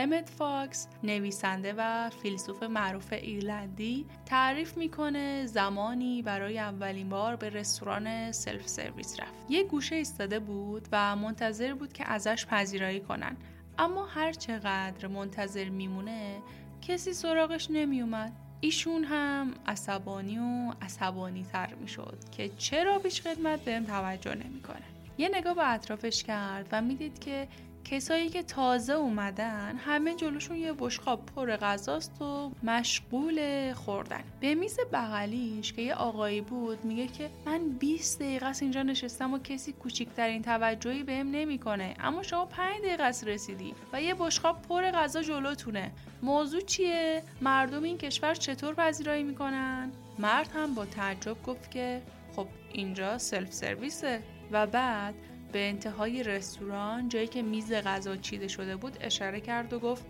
امت فاکس نویسنده و فیلسوف معروف ایرلندی تعریف می‌کنه زمانی برای اولین بار به رستوران سلف سرویس رفت. یه گوشه ایستاده بود و منتظر بود که ازش پذیرایی کنن. اما هر چقدر منتظر میمونه کسی سراغش نمیومد ایشون هم عصبانی و عصبانی تر می‌شد که چرا پیش خدمت بهم توجه نمی‌کنه. یه نگاه به اطرافش کرد و می‌دید که کسایی که تازه اومدن همه جلوشون یه بشقاب پر غذاست و مشغول خوردن. به میز بغلیش که یه آقایی بود میگه که من 20 دقیقه است اینجا نشستم و کسی کوچیکترین توجهی بهم نمی‌کنه. اما شما 5 دقیقه است رسیدی و یه بشقاب پر غذا جلوتونه. موضوع چیه؟ مردم این کشور چطور پذیرایی می‌کنن؟ مرد هم با تعجب گفت که خب اینجا سلف سرویسه. و بعد به انتهای رستوران جایی که میز غذا چیده شده بود اشاره کرد و گفت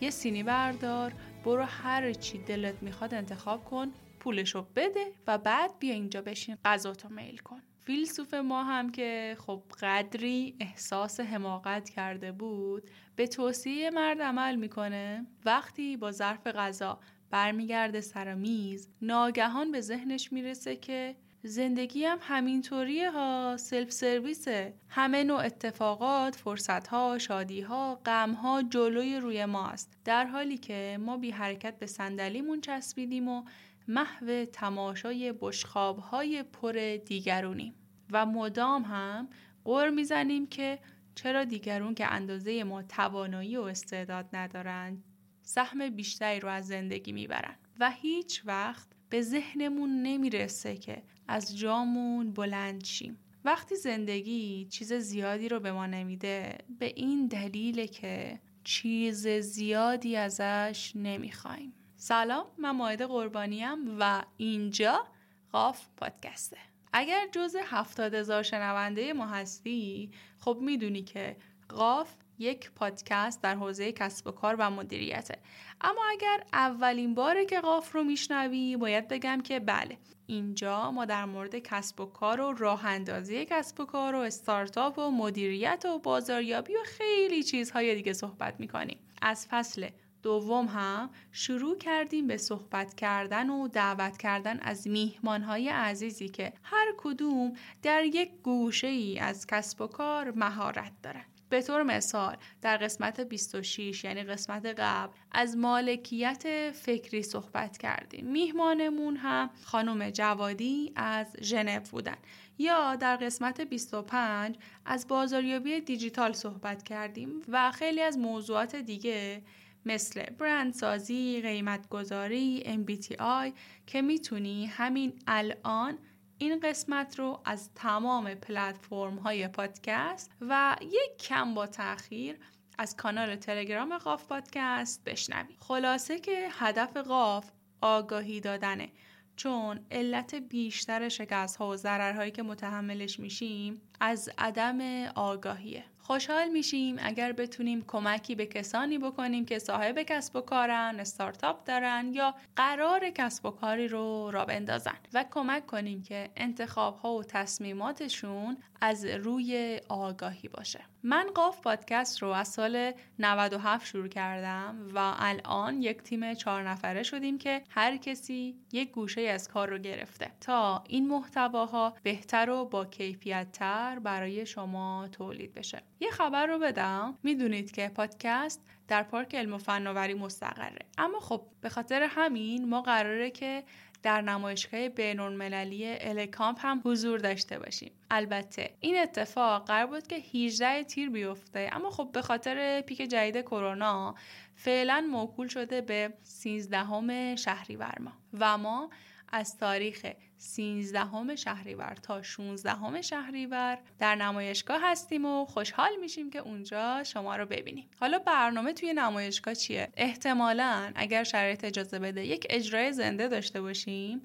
یه سینی بردار برو هر چی دلت می‌خواد انتخاب کن پولشو بده و بعد بیا اینجا بشین غذاتو میل کن. فیلسوف ما هم که خب قدری احساس حماقت کرده بود به توصیه مرد عمل می‌کنه. وقتی با ظرف غذا برمیگرده سر میز ناگهان به ذهنش می‌رسه که زندگی هم همینطوریه ها سلف سرویسه همه نوع اتفاقات فرصت ها شادی ها غم ها جلوی روی ماست. در حالی که ما بی حرکت به صندلیمون چسبیدیم و محو تماشای بشخاب های پر دیگرونیم. و مدام هم قر می‌زنیم که چرا دیگرون که اندازه ما توانایی و استعداد ندارند سهم بیشتری رو از زندگی می‌برن. و هیچ وقت به ذهنمون نمی‌رسه که از جامون بلند شیم. وقتی زندگی چیز زیادی رو به ما نمیده به این دلیل که چیز زیادی ازش نمی‌خوایم. سلام من ماهد قربانیم و اینجا قاف پادکسته. اگر جز هفتاد هزار شنونده ما هستی خب می‌دونی که قاف یک پادکست در حوزه کسب و کار و مدیریته. اما اگر اولین باره که قاف رو میشنوی باید بگم که بله اینجا ما در مورد کسب و کار و راه اندازی کسب و کار و استارتاپ و مدیریت و بازاریابی و خیلی چیزهای دیگه صحبت می‌کنیم. از فصل دوم هم شروع کردیم به صحبت کردن و دعوت کردن از میهمانهای عزیزی که هر کدوم در یک گوشه ای از کسب و کار مهارت دارن. به طور مثال در قسمت 26 یعنی قسمت قبل از مالکیت فکری صحبت کردیم. میهمانمون هم خانم جوادی از ژنو بودن. یا در قسمت 25 از بازاریابی دیجیتال صحبت کردیم و خیلی از موضوعات دیگه مثل برندسازی، قیمت گذاری، MBTI که می‌تونی همین الان این قسمت رو از تمام پلتفرم های پادکست و یک کم با تاخیر از کانال تلگرام قاف پادکست بشنوید. خلاصه که هدف قاف آگاهی دادنه. چون علت بیشتر شکست ها و ضررهایی که متحملش میشیم از عدم آگاهیه. خوشحال میشیم اگر بتونیم کمکی به کسانی بکنیم که صاحب کسب و کارن، استارتاپ دارن یا قرار کسب و کاری رو را بندازن و کمک کنیم که انتخاب ها و تصمیماتشون از روی آگاهی باشه. من قاف پادکست رو از سال 97 شروع کردم و الان یک تیم چهار نفره شدیم که هر کسی یک گوشه از کار رو گرفته تا این محتواها بهتر و با کیفیت تر برای شما تولید بشه. یه خبر رو بدم می‌دونید که پادکست در پارک علم و فناوری مستقره اما خب به خاطر همین ما قراره که در نمایشگاه بینالمللی الکامپ هم حضور داشته باشیم. البته این اتفاق قرار بود که 18 تیر بیفته اما خب به خاطر پیک جدید کرونا فعلا موکول شده به 13 شهریور ما و ما از تاریخ 13 شهریور تا 16 شهریور در نمایشگاه هستیم و خوشحال میشیم که اونجا شما رو ببینیم. حالا برنامه توی نمایشگاه چیه؟ احتمالا اگر شرایط اجازه بده یک اجرای زنده داشته باشیم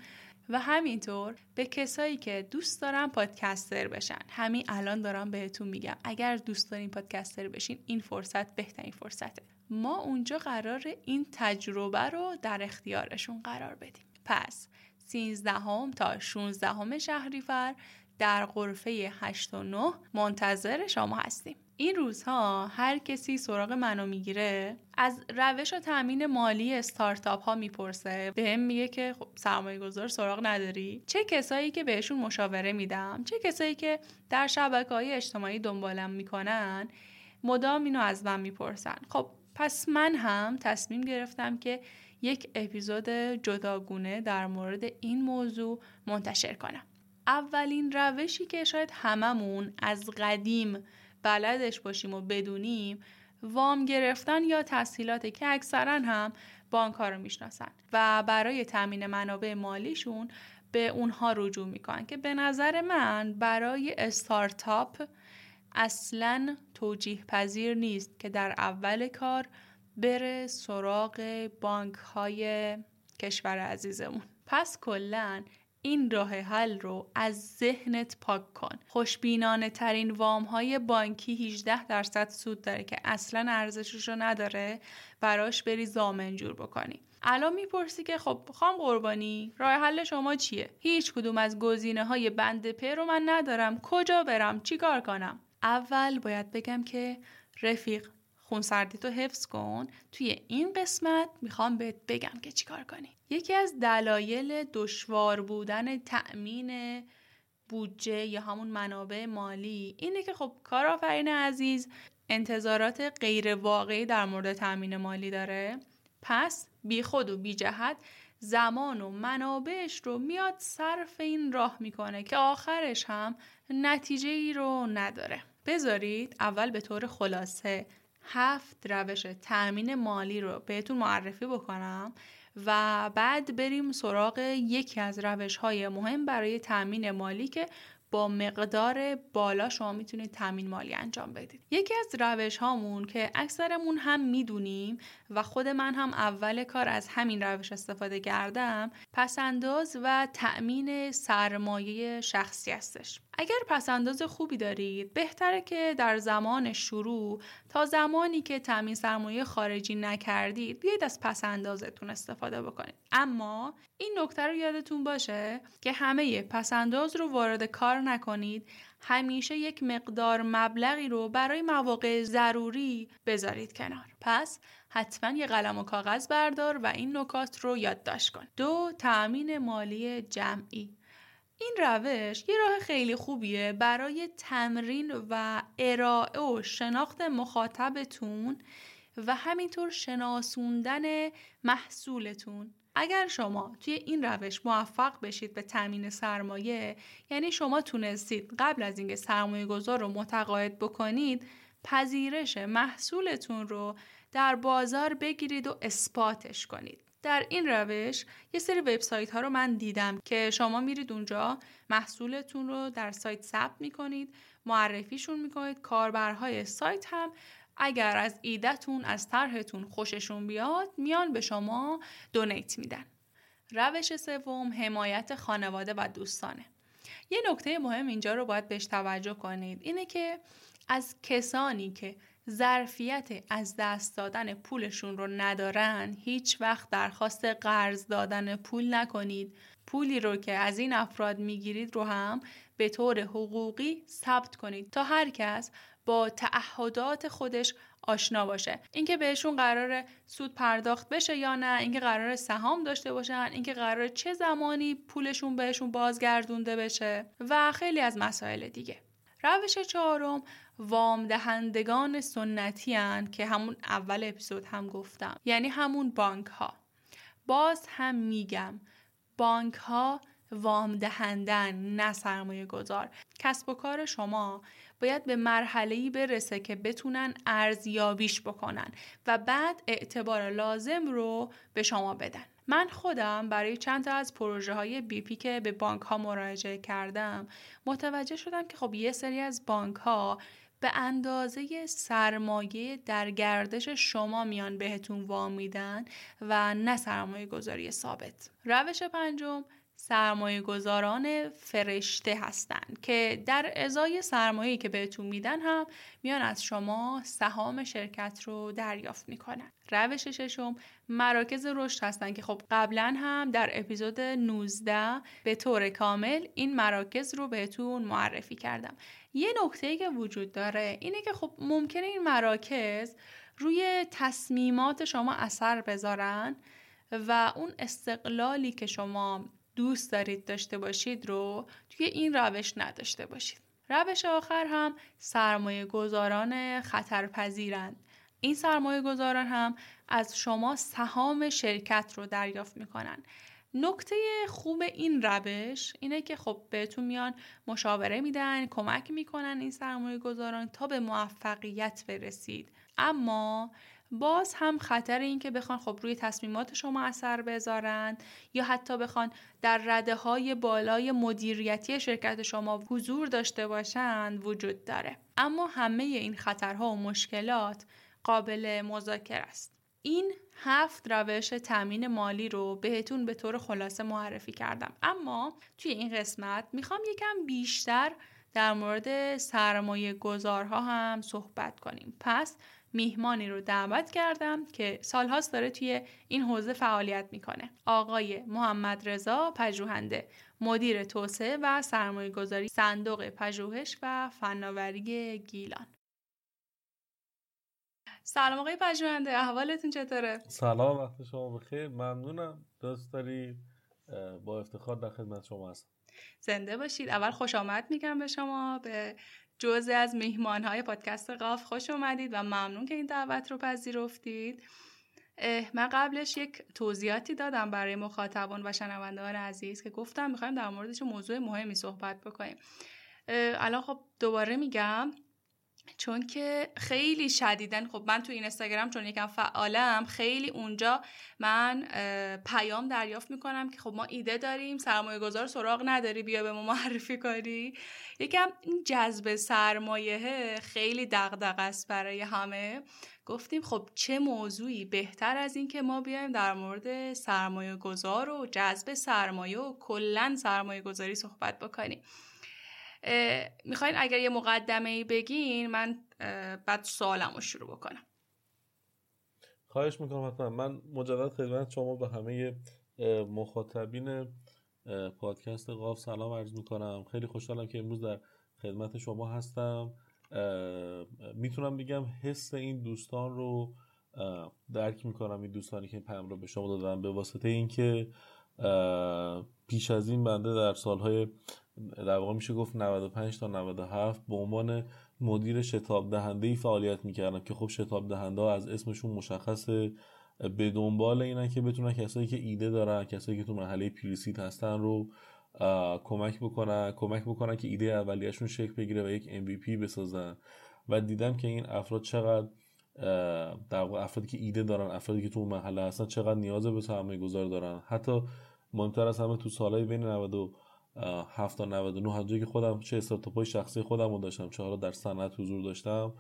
و همینطور به کسایی که دوست دارن پادکستر بشن. همین الان دارم بهتون میگم اگر دوست دارین پادکستر بشین این فرصت بهترین فرصته. ما اونجا قرار این تجربه رو در اختیارشون قرار بدیم. پس 13 تا 16 شهریور در غرفه 8 و 9 منتظر شما هستیم. این روزها هر کسی سراغ منو می‌گیره از روش و تامین مالی استارتاپ ها می‌پرسه به هم میگه که خب سرمایه گذار سراغ نداری؟ چه کسایی که بهشون مشاوره میدم؟ چه کسایی که در شبکه های اجتماعی دنبالم می‌کنن؟ مدام اینو از من می‌پرسن. خب پس من هم تصمیم گرفتم که یک اپیزود جداگونه در مورد این موضوع منتشر کنم. اولین روشی که شاید هممون از قدیم بلدش باشیم و بدونیم وام گرفتن یا تسهیلاتی که اکثرا هم بانک ها رو می‌شناسن و برای تامین منابع مالیشون به اونها رجوع می‌کنن که به نظر من برای استارتاپ اصلا توجیه پذیر نیست که در اول کار بره سراغ بانک های کشور عزیزمون. پس کلا این راه حل رو از ذهنت پاک کن. خوشبینانه ترین وام های بانکی 18 درصد سود داره که اصلا ارزشش رو نداره براش بری زامن جور بکنی. الان می‌پرسی که خب خام قربانی راه حل شما چیه؟ هیچ کدوم از گزینه های بند پ رو من ندارم. کجا برم؟ چیکار کنم؟ اول باید بگم که رفیق خونسردی تو حفظ کن. توی این قسمت می‌خوام بهت بگم که چیکار کنی. یکی از دلایل دشوار بودن تأمین بودجه یا همون منابع مالی اینه که خب کارآفرین عزیز انتظارات غیر واقعی در مورد تأمین مالی داره. پس بی خود و بی جهت زمان و منابعش رو میاد صرف این راه می‌کنه که آخرش هم نتیجه ای رو نداره. بذارید اول به طور خلاصه هفت روش تأمین مالی رو بهتون معرفی بکنم و بعد بریم سراغ یکی از روش های مهم برای تأمین مالی که با مقدار بالا شما می‌تونید تامین مالی انجام بدید. یکی از روش هامون که اکثرمون هم می‌دونیم و خود من هم اول کار از همین روش استفاده کردم پسنداز و تأمین سرمایه شخصی هستش. اگر پسنداز خوبی دارید بهتره که در زمان شروع تا زمانی که تامین سرمایه خارجی نکردید بیاید از پسندازتون استفاده بکنید. اما این نکته رو یادتون باشه که همه پسنداز رو وارد کار نکنید. همیشه یک مقدار مبلغی رو برای مواقع ضروری بذارید کنار. پس حتما یه قلم و کاغذ بردار و این نکات رو یادداشت کن. دو تأمین مالی جمعی. این روش یه راه خیلی خوبیه برای تمرین و ارائه و شناخت مخاطبتون و همینطور شناسوندن محصولتون. اگر شما توی این روش موفق بشید به تامین سرمایه یعنی شما تونستید قبل از اینکه سرمایه گذار رو متقاعد بکنید پذیرش محصولتون رو در بازار بگیرید و اثباتش کنید. در این روش یه سری وبسایت ها رو من دیدم که شما میرید اونجا محصولتون رو در سایت ثبت می‌کنید معرفیشون می‌کنید کاربرهای سایت هم اگر از ایدهتون از طرحتون خوششون بیاد میان به شما دونیت میدن. روش سوم حمایت خانواده و دوستانه. یه نکته مهم اینجا رو باید بهش توجه کنید اینه که از کسانی که ظرفیت از دست دادن پولشون رو ندارن هیچ وقت درخواست قرض دادن پول نکنید. پولی رو که از این افراد می‌گیرید رو هم به طور حقوقی ثبت کنید تا هر کس با تعهدات خودش آشنا باشه. اینکه بهشون قرار سود پرداخت بشه یا نه اینکه قرار سهام داشته باشن اینکه قرار چه زمانی پولشون بهشون بازگردونده بشه و خیلی از مسائل دیگه. روش چهارم وام دهندگان سنتی هن که همون اول اپیزود هم گفتم. یعنی همون بانک ها باز هم میگم بانک ها وام دهندن نه سرمایه گذار کسب و کار شما باید به مرحله برسه که بتونن ارزیابیش بکنن و بعد اعتبار لازم رو به شما بدن. من خودم برای چند تا از پروژه های بی پی که به بانک ها مراجعه کردم متوجه شدم که خب یه سری از بانک ها به اندازه سرمایه در گردش شما میان بهتون وام میدن و نه سرمایه گذاری ثابت. روش پنجم سرمایه گذاران فرشته هستند که در ازای سرمایه که بهتون میدن هم میان از شما سهام شرکت رو دریافت می‌کنن. روش ششم مراکز رشد هستن که خب قبلا هم در اپیزود 19 به طور کامل این مراکز رو بهتون معرفی کردم. یه نکته که وجود داره اینه که خب ممکنه این مراکز روی تصمیمات شما اثر بذارن و اون استقلالی که شما دوست دارید داشته باشید رو توی این روش نداشته باشید. روش آخر هم سرمایه گذاران خطرپذیرند. این سرمایه گذاران هم از شما سهام شرکت رو دریافت می‌کنن. نکته خوب این روش اینه که خب بهتون میان مشاوره میدن کمک می‌کنن این سرمایه گذاران تا به موفقیت برسید. اما باز هم خطر این که بخوان خب روی تصمیمات شما اثر بذارن یا حتی بخوان در رده های بالای مدیریتی شرکت شما حضور داشته باشند وجود داره. اما همه این خطرها و مشکلات قابل مذاکره است. این هفت روش تامین مالی رو بهتون به طور خلاصه معرفی کردم. اما توی این قسمت می‌خوام یکم بیشتر در مورد سرمایه گذارها هم صحبت کنیم. پس میهمانی رو دعوت کردم که سالهاست داره توی این حوزه فعالیت می‌کنه. آقای محمد رضا پژوهنده مدیر توسعه و سرمایه گذاری صندوق پژوهش و فناوری گیلان. سلام آقای پژوهنده احوالتون چطوره؟ سلام وقت شما بخیر. ممنونم. دوست داری با افتخار در خدمت شما هستم. زنده باشید. اول خوش آمد میگم به شما. به جزء از میهمان های پادکست قاف خوش اومدید و ممنون که این دعوت رو پذیرفتید. من قبلش یک توضیحاتی دادم برای مخاطبان و شنوندگان عزیز که گفتم می‌خوایم در مورد چه موضوع مهمی صحبت بکنیم. الان خب دوباره میگم چون که خیلی شدیدن خب من تو این اینستاگرام چون یکم فعالم خیلی اونجا من پیام دریافت می‌کنم که خب ما ایده داریم سرمایه گذار سراغ نداری بیا به ما معرفی کنی. یکم این جذب سرمایه خیلی دغدغه است برای همه. گفتیم خب چه موضوعی بهتر از این که ما بیایم در مورد سرمایه گذار و جذب سرمایه و کلا سرمایه گذاری صحبت بکنیم. می‌خواین اگر یه مقدمه ای بگین من بعد سوالم رو شروع بکنم. خواهش می‌کنم حتما. من مجدد خدمت شما به همه مخاطبین پادکست قاف سلام عرض می‌کنم. خیلی خوشحالم که امروز در خدمت شما هستم. می‌تونم بگم حس این دوستان رو درک می‌کنم. این دوستانی که پیام رو به شما دادن به واسطه اینکه پیش از این بنده در سالهای در واقع میشه گفت 95 تا 97 به عنوان مدیر شتاب دهنده ای فعالیت می‌کردم که خب شتاب دهنده از اسمشون مشخصه به دنبال اینن که بتونن کسایی که ایده دارن کسایی که تو مرحله پریسید هستن رو کمک بکنن کمک بکنن که ایده اولیهشون شکل بگیره و یک MVP بسازن. و دیدم که این افراد چقدر در واقع افرادی که ایده دارن افرادی که تو محله هستن چقدر نیاز به سرمایه گذار دارن. حتی مهمتر از همه تو سالهای بین 97 تا 99 هر که خودم چه استارتاپ شخصی خودم رو داشتم چه در صنعت حضور داشتم.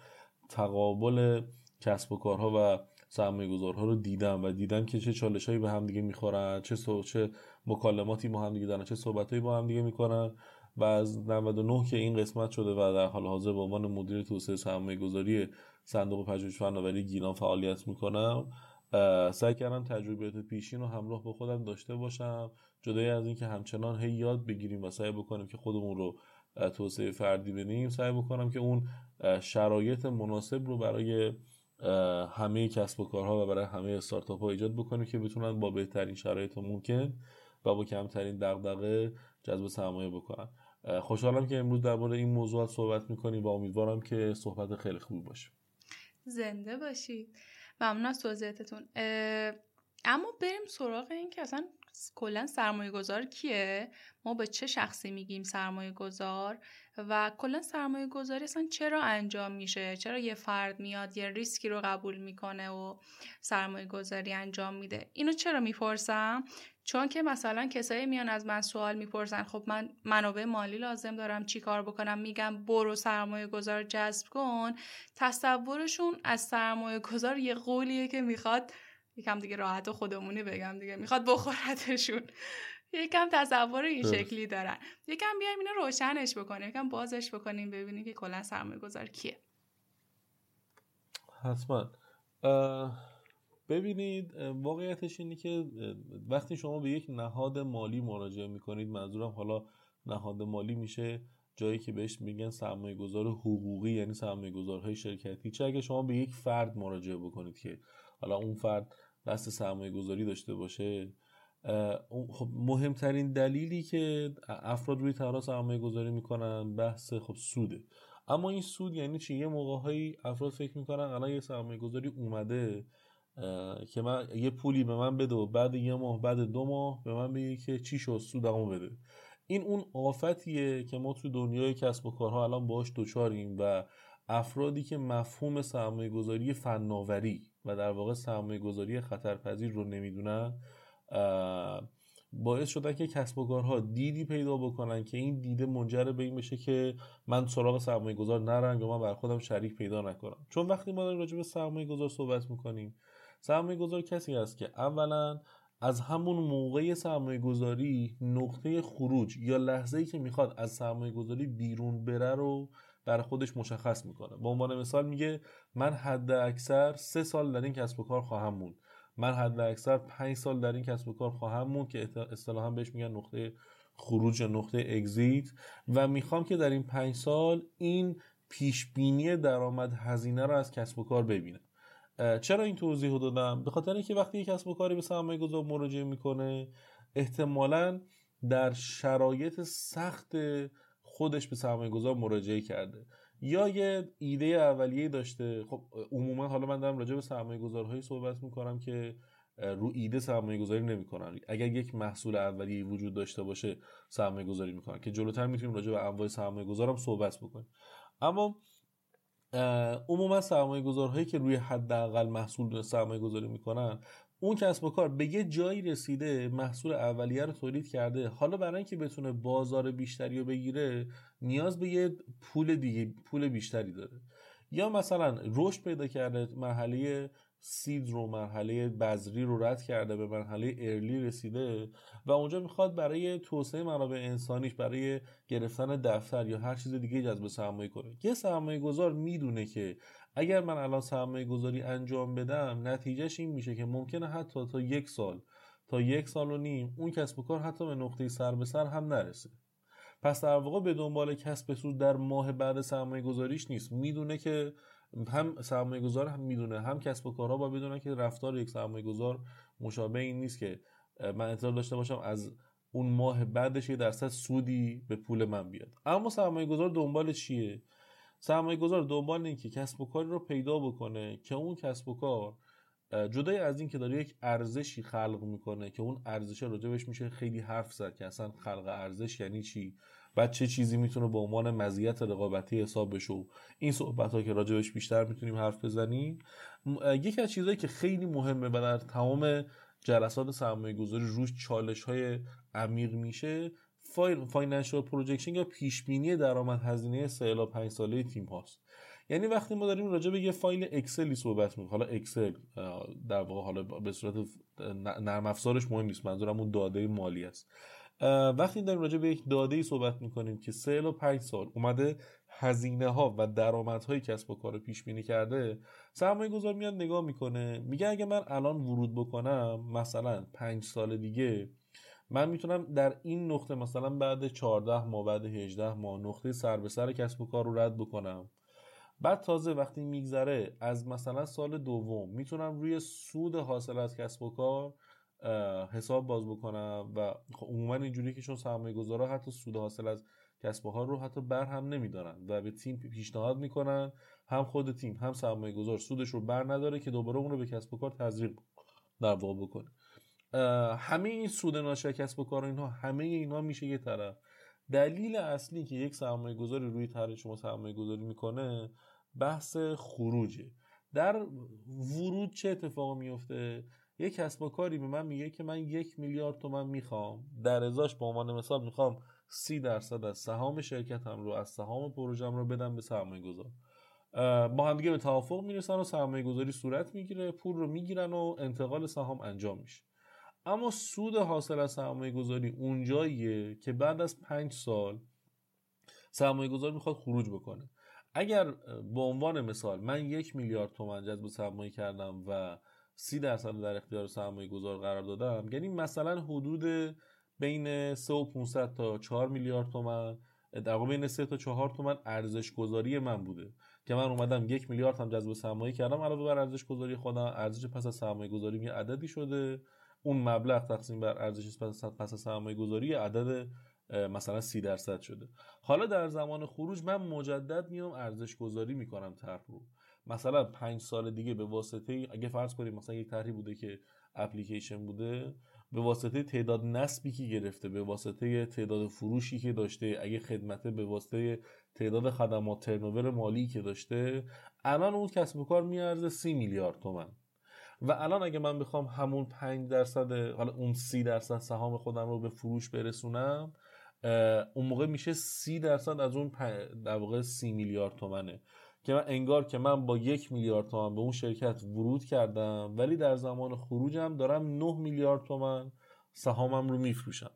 تقابل کسب و کارها و سرمایه گذارها رو دیدم و دیدم که چه چالش هایی به هم دیگه می‌خورن چه چه مکالماتی با هم دیگه دارن چه صحبت هایی با هم دیگه می‌کنن. و از 99 که این قسمت شده و در حال حاضر به عنوان مدیر توسعه سرمایه گذاری صندوق پژوهش فناوری گیلان فعالیت می‌کنم. سعی کردم تجربیات پیشین رو همراه با خودم داشته باشم. جدای از اینکه همچنان هی یاد بگیریم و سعی بکنیم که خودمون رو توسعه فردی بدیم سعی بکنم که اون شرایط مناسب رو برای همه کسب و کارها و برای همه استارتاپ ها ایجاد بکنیم که بتونن با بهترین شرایط ممکن و با کمترین دغدغه جذب سرمایه بکنن. خوشحالم که امروز درباره این موضوعات صحبت می‌کنیم و امیدوارم که صحبت خیلی خوبی باشه. زنده باشید. ممنون از توضیحاتتون. اما بریم سراغ این که اصلا کلا سرمایه گذار کیه؟ ما به چه شخصی میگیم سرمایه گذار و کلا سرمایه گذاری اصلا چرا انجام میشه؟ چرا یه فرد میاد یه ریسکی رو قبول می‌کنه و سرمایه گذاری انجام میده؟ اینو چرا می‌پرسم؟ چون که مثلا کسایی میان از من سوال می‌پرسن خب من منابع مالی لازم دارم چی کار بکنم؟ میگم برو سرمایه گذار جذب کن. تصورشون از سرمایه گذار یه قولیه که می‌خواد یکم دیگه راحت و خودمونی بگم دیگه. می‌خواد بخورتشون یکم تصور این شکلی دارن. یکم بیایم اینو روشنش بکنیم. یکم بازش بکنیم ببینیم که کلا سرمایه گذار کیه. حتما. ببینید واقعیتش اینه که وقتی شما به یک نهاد مالی مراجعه می‌کنید منظورم حالا نهاد مالی میشه جایی که بهش میگن سرمایه گذار حقوقی یعنی سرمایه گذارهای شرکتی. چه اگه شما به یک فرد مراجعه بکنید که حالا اون فرد دست سرمایه گذاری داشته باشه خب مهمترین دلیلی که افراد روی طرح سرمایه گذاری می‌کنن بحث خب سوده. اما این سود یعنی چی؟ یه موقع افراد فکر می‌کنن الان یه سرمایه گذاری اومده که من یه پولی به من بده و بعد یه ماه بعد دو ماه به من بگه که چی شد سودمو بده. این اون آفتیه که ما تو دنیای کسب و کارها الان باش دوچاریم و افرادی که مفهوم سرمایه گذاری فناوری و در واقع سرمایه گذاری خطرپذیر رو نمی‌دونن. باعث شدن که کسب و کارها دیدی پیدا بکنن که این دیده منجر به این بشه که من سراغ سرمایه گذار نرم یا من بر خودم شریک پیدا نکنم. چون وقتی ما داریم راجع به سرمایه گذار صحبت می‌کنیم سرمایه گذار کسی است که اولا از همون موقع سرمایه گذاری نقطه خروج یا لحظه ای که می‌خواد از سرمایه گذاری بیرون بره رو در خودش مشخص می‌کنه. به عنوان مثال میگه من حد اکثر سه سال در این کسب و کار خواهم موند. من حد اکثر پنج سال در این کسب و کار خواهم موند که اصطلاحا بهش میگن نقطه خروج نقطه اگزیت و می‌خوام که در این پنج سال این پیش بینی درآمد هزینه رو از کسب و کار ببینم. چرا این توضیح رو دادم؟ به خاطر اینکه وقتی یک کسب و کاری به سرمایه گذار مراجعه می‌کنه احتمالا در شرایط سخت خودش به سرمایه گذار مراجعه کرده. یا یه ایده اولیه داشته. خب عموما حالا من دارم راجع به سرمایه گذارهایی صحبت می‌کنم که رو ایده سرمایه گذاری نمی‌کنن. اگر یک محصول اولیه وجود داشته باشه سرمایه گذاری می‌کنن. که جلوتر می‌تونیم راجع به انواع سرمایه گذارم صحبت بکنیم. اما عموما سرمایه گذارهایی که روی حداقل محصول سرمایه گذاری می‌کنن اون کسب و کار به یه جایی رسیده محصول اولیه رو تولید کرده. حالا برای اینکه بتونه بازار بیشتری رو بگیره نیاز به یه پول دیگه پول بیشتری داره. یا مثلا رشد پیدا کرده مرحله سید رو مرحله بذری رو رد کرده به مرحله ارلی رسیده و اونجا می‌خواد برای توسعه منابع انسانیش برای گرفتن دفتر یا هر چیز دیگه جذب سرمایه کنه. یه سرمایه گذار می‌دونه که اگر من الان سرمایه گذاری انجام بدم نتیجهش این میشه که ممکنه حتی تا یک سال تا یک سال و نیم اون کسب و کار حتی به نقطه سر به سر هم نرسه. پس در واقع به دنبال کسب سود در ماه بعد سرمایه گذاریش نیست. می‌دونه که هم سرمایه گذار هم می‌دونه هم کسب و کارها با بدونن که رفتار یک سرمایه گذار مشابه این نیست که من انتظار داشته باشم از اون ماه بعدش یه درصد سودی به پول من بیاد. اما سرمایه گذار دنبال چیه؟ سرمایه گذار دنبال این که کسب و کاری رو پیدا بکنه که اون کسب و کار جدای از این که داره یک ارزشی خلق می‌کنه که اون ارزش راجبش میشه خیلی حرف زد که اصلا خلق ارزش یعنی چی؟ بعد چه چیزی می‌تونه به عنوان مزیت رقابتی حساب بشه و این صحبت ها که راجبش بیشتر می‌تونیم حرف بزنیم. یکی از چیزهایی که خیلی مهمه و در تمام جلسات سرمایه گذاری روش چالش های عمیق میشه financial projection یا پیش بینی درآمد هزینه 3 الی 5 ساله تیم هاست. یعنی وقتی ما داریم راجع به یه فایل اکسلی صحبت می‌کنیم. حالا اکسل در واقع حالا به صورت نرم افزارش مهم نیست. منظورم اون داده مالی است. وقتی داریم راجع به یک داده ای صحبت می‌کنیم که 3 الی 5 سال اومده هزینه ها و درآمدهای کسب و کار پیش بینی کرده سرمایه گذار میاد نگاه می‌کنه. میگه اگه من الان ورود بکنم مثلا 5 سال دیگه من می‌تونم در این نقطه مثلا بعد 14 ماه بعد 18 ماه نقطه سر به سر کسب و کار رو رد بکنم. بعد تازه وقتی میگذره از مثلا سال دوم می‌تونم روی سود حاصل از کسب و کار حساب باز بکنم و خب عموما اینجوری که چون سرمایه گذارا حتی سود حاصل از کسب و کار رو حتی بر هم نمیدارن و به تیم پیشنهاد می‌کنن هم خود تیم هم سرمایه گذار سودش رو بر نداره که دوباره اون رو به کسب و کار تزریق در واقع بکنه. همه این سود ناشی کسب و کار اینها همه اینها میشه یه طرف. دلیل اصلی که یک سرمایه گذاری روی طرح شما سرمایه گذاری می‌کنه بحث خروجه. در ورود چه اتفاقی میفته یک کسب و کاری به من میگه که من یک میلیارد تومن می‌خوام در ازاش به عنوان مثال می‌خوام سی درصد از سهام شرکتم رو از سهام پروژم رو بدم به سرمایه گذار با هم دیگه به توافق می‌رسن و سرمایه گذاری صورت می‌گیره پول رو می‌گیرن و انتقال سهام انجام میشه. اما سود حاصل از سرمایه گذاری اونجاییه که بعد از پنج سال سرمایه گذار می‌خواد خروج بکنه. اگر به عنوان مثال من یک میلیارد تومن جذب سرمایه کردم و سی درصد در اختیار سرمایه گذار قرار دادم یعنی مثلا حدود بین 3 و 500 تا 4 میلیارد تومن در بین 3 تا 4 تومن ارزش گذاری من بوده که من اومدم یک میلیارد هم جذب سرمایه کردم علاوه بر ارزش گذاری خودم ارزش پس از سرمایه گذاری یه عددی شده. اون مبلغ تقسیم بر ارزش پس از سرمایه گذاری عدد مثلا سی درصد شده. حالا در زمان خروج من مجدد میام ارزش گذاری می‌کنم طرح رو. مثلا پنج سال دیگه به واسطه اگه فرض کنیم مثلا یک طرحی بوده که اپلیکیشن بوده به واسطه تعداد نسبی که گرفته به واسطه تعداد فروشی که داشته اگه خدمته به واسطه تعداد خدمات ترنوور مالی که داشته الان اون کسب و کار میارزه سی میلیارد تومن. و الان اگه من بخوام همون 5 درصد حالا اون سی درصد سهام خودم رو به فروش برسونم اون موقع میشه سی درصد از اون در واقع سی میلیارد تومنه. که من انگار که من با یک میلیارد تومن به اون شرکت ورود کردم ولی در زمان خروجم دارم 9 میلیارد تومن سهامم رو میفروشم.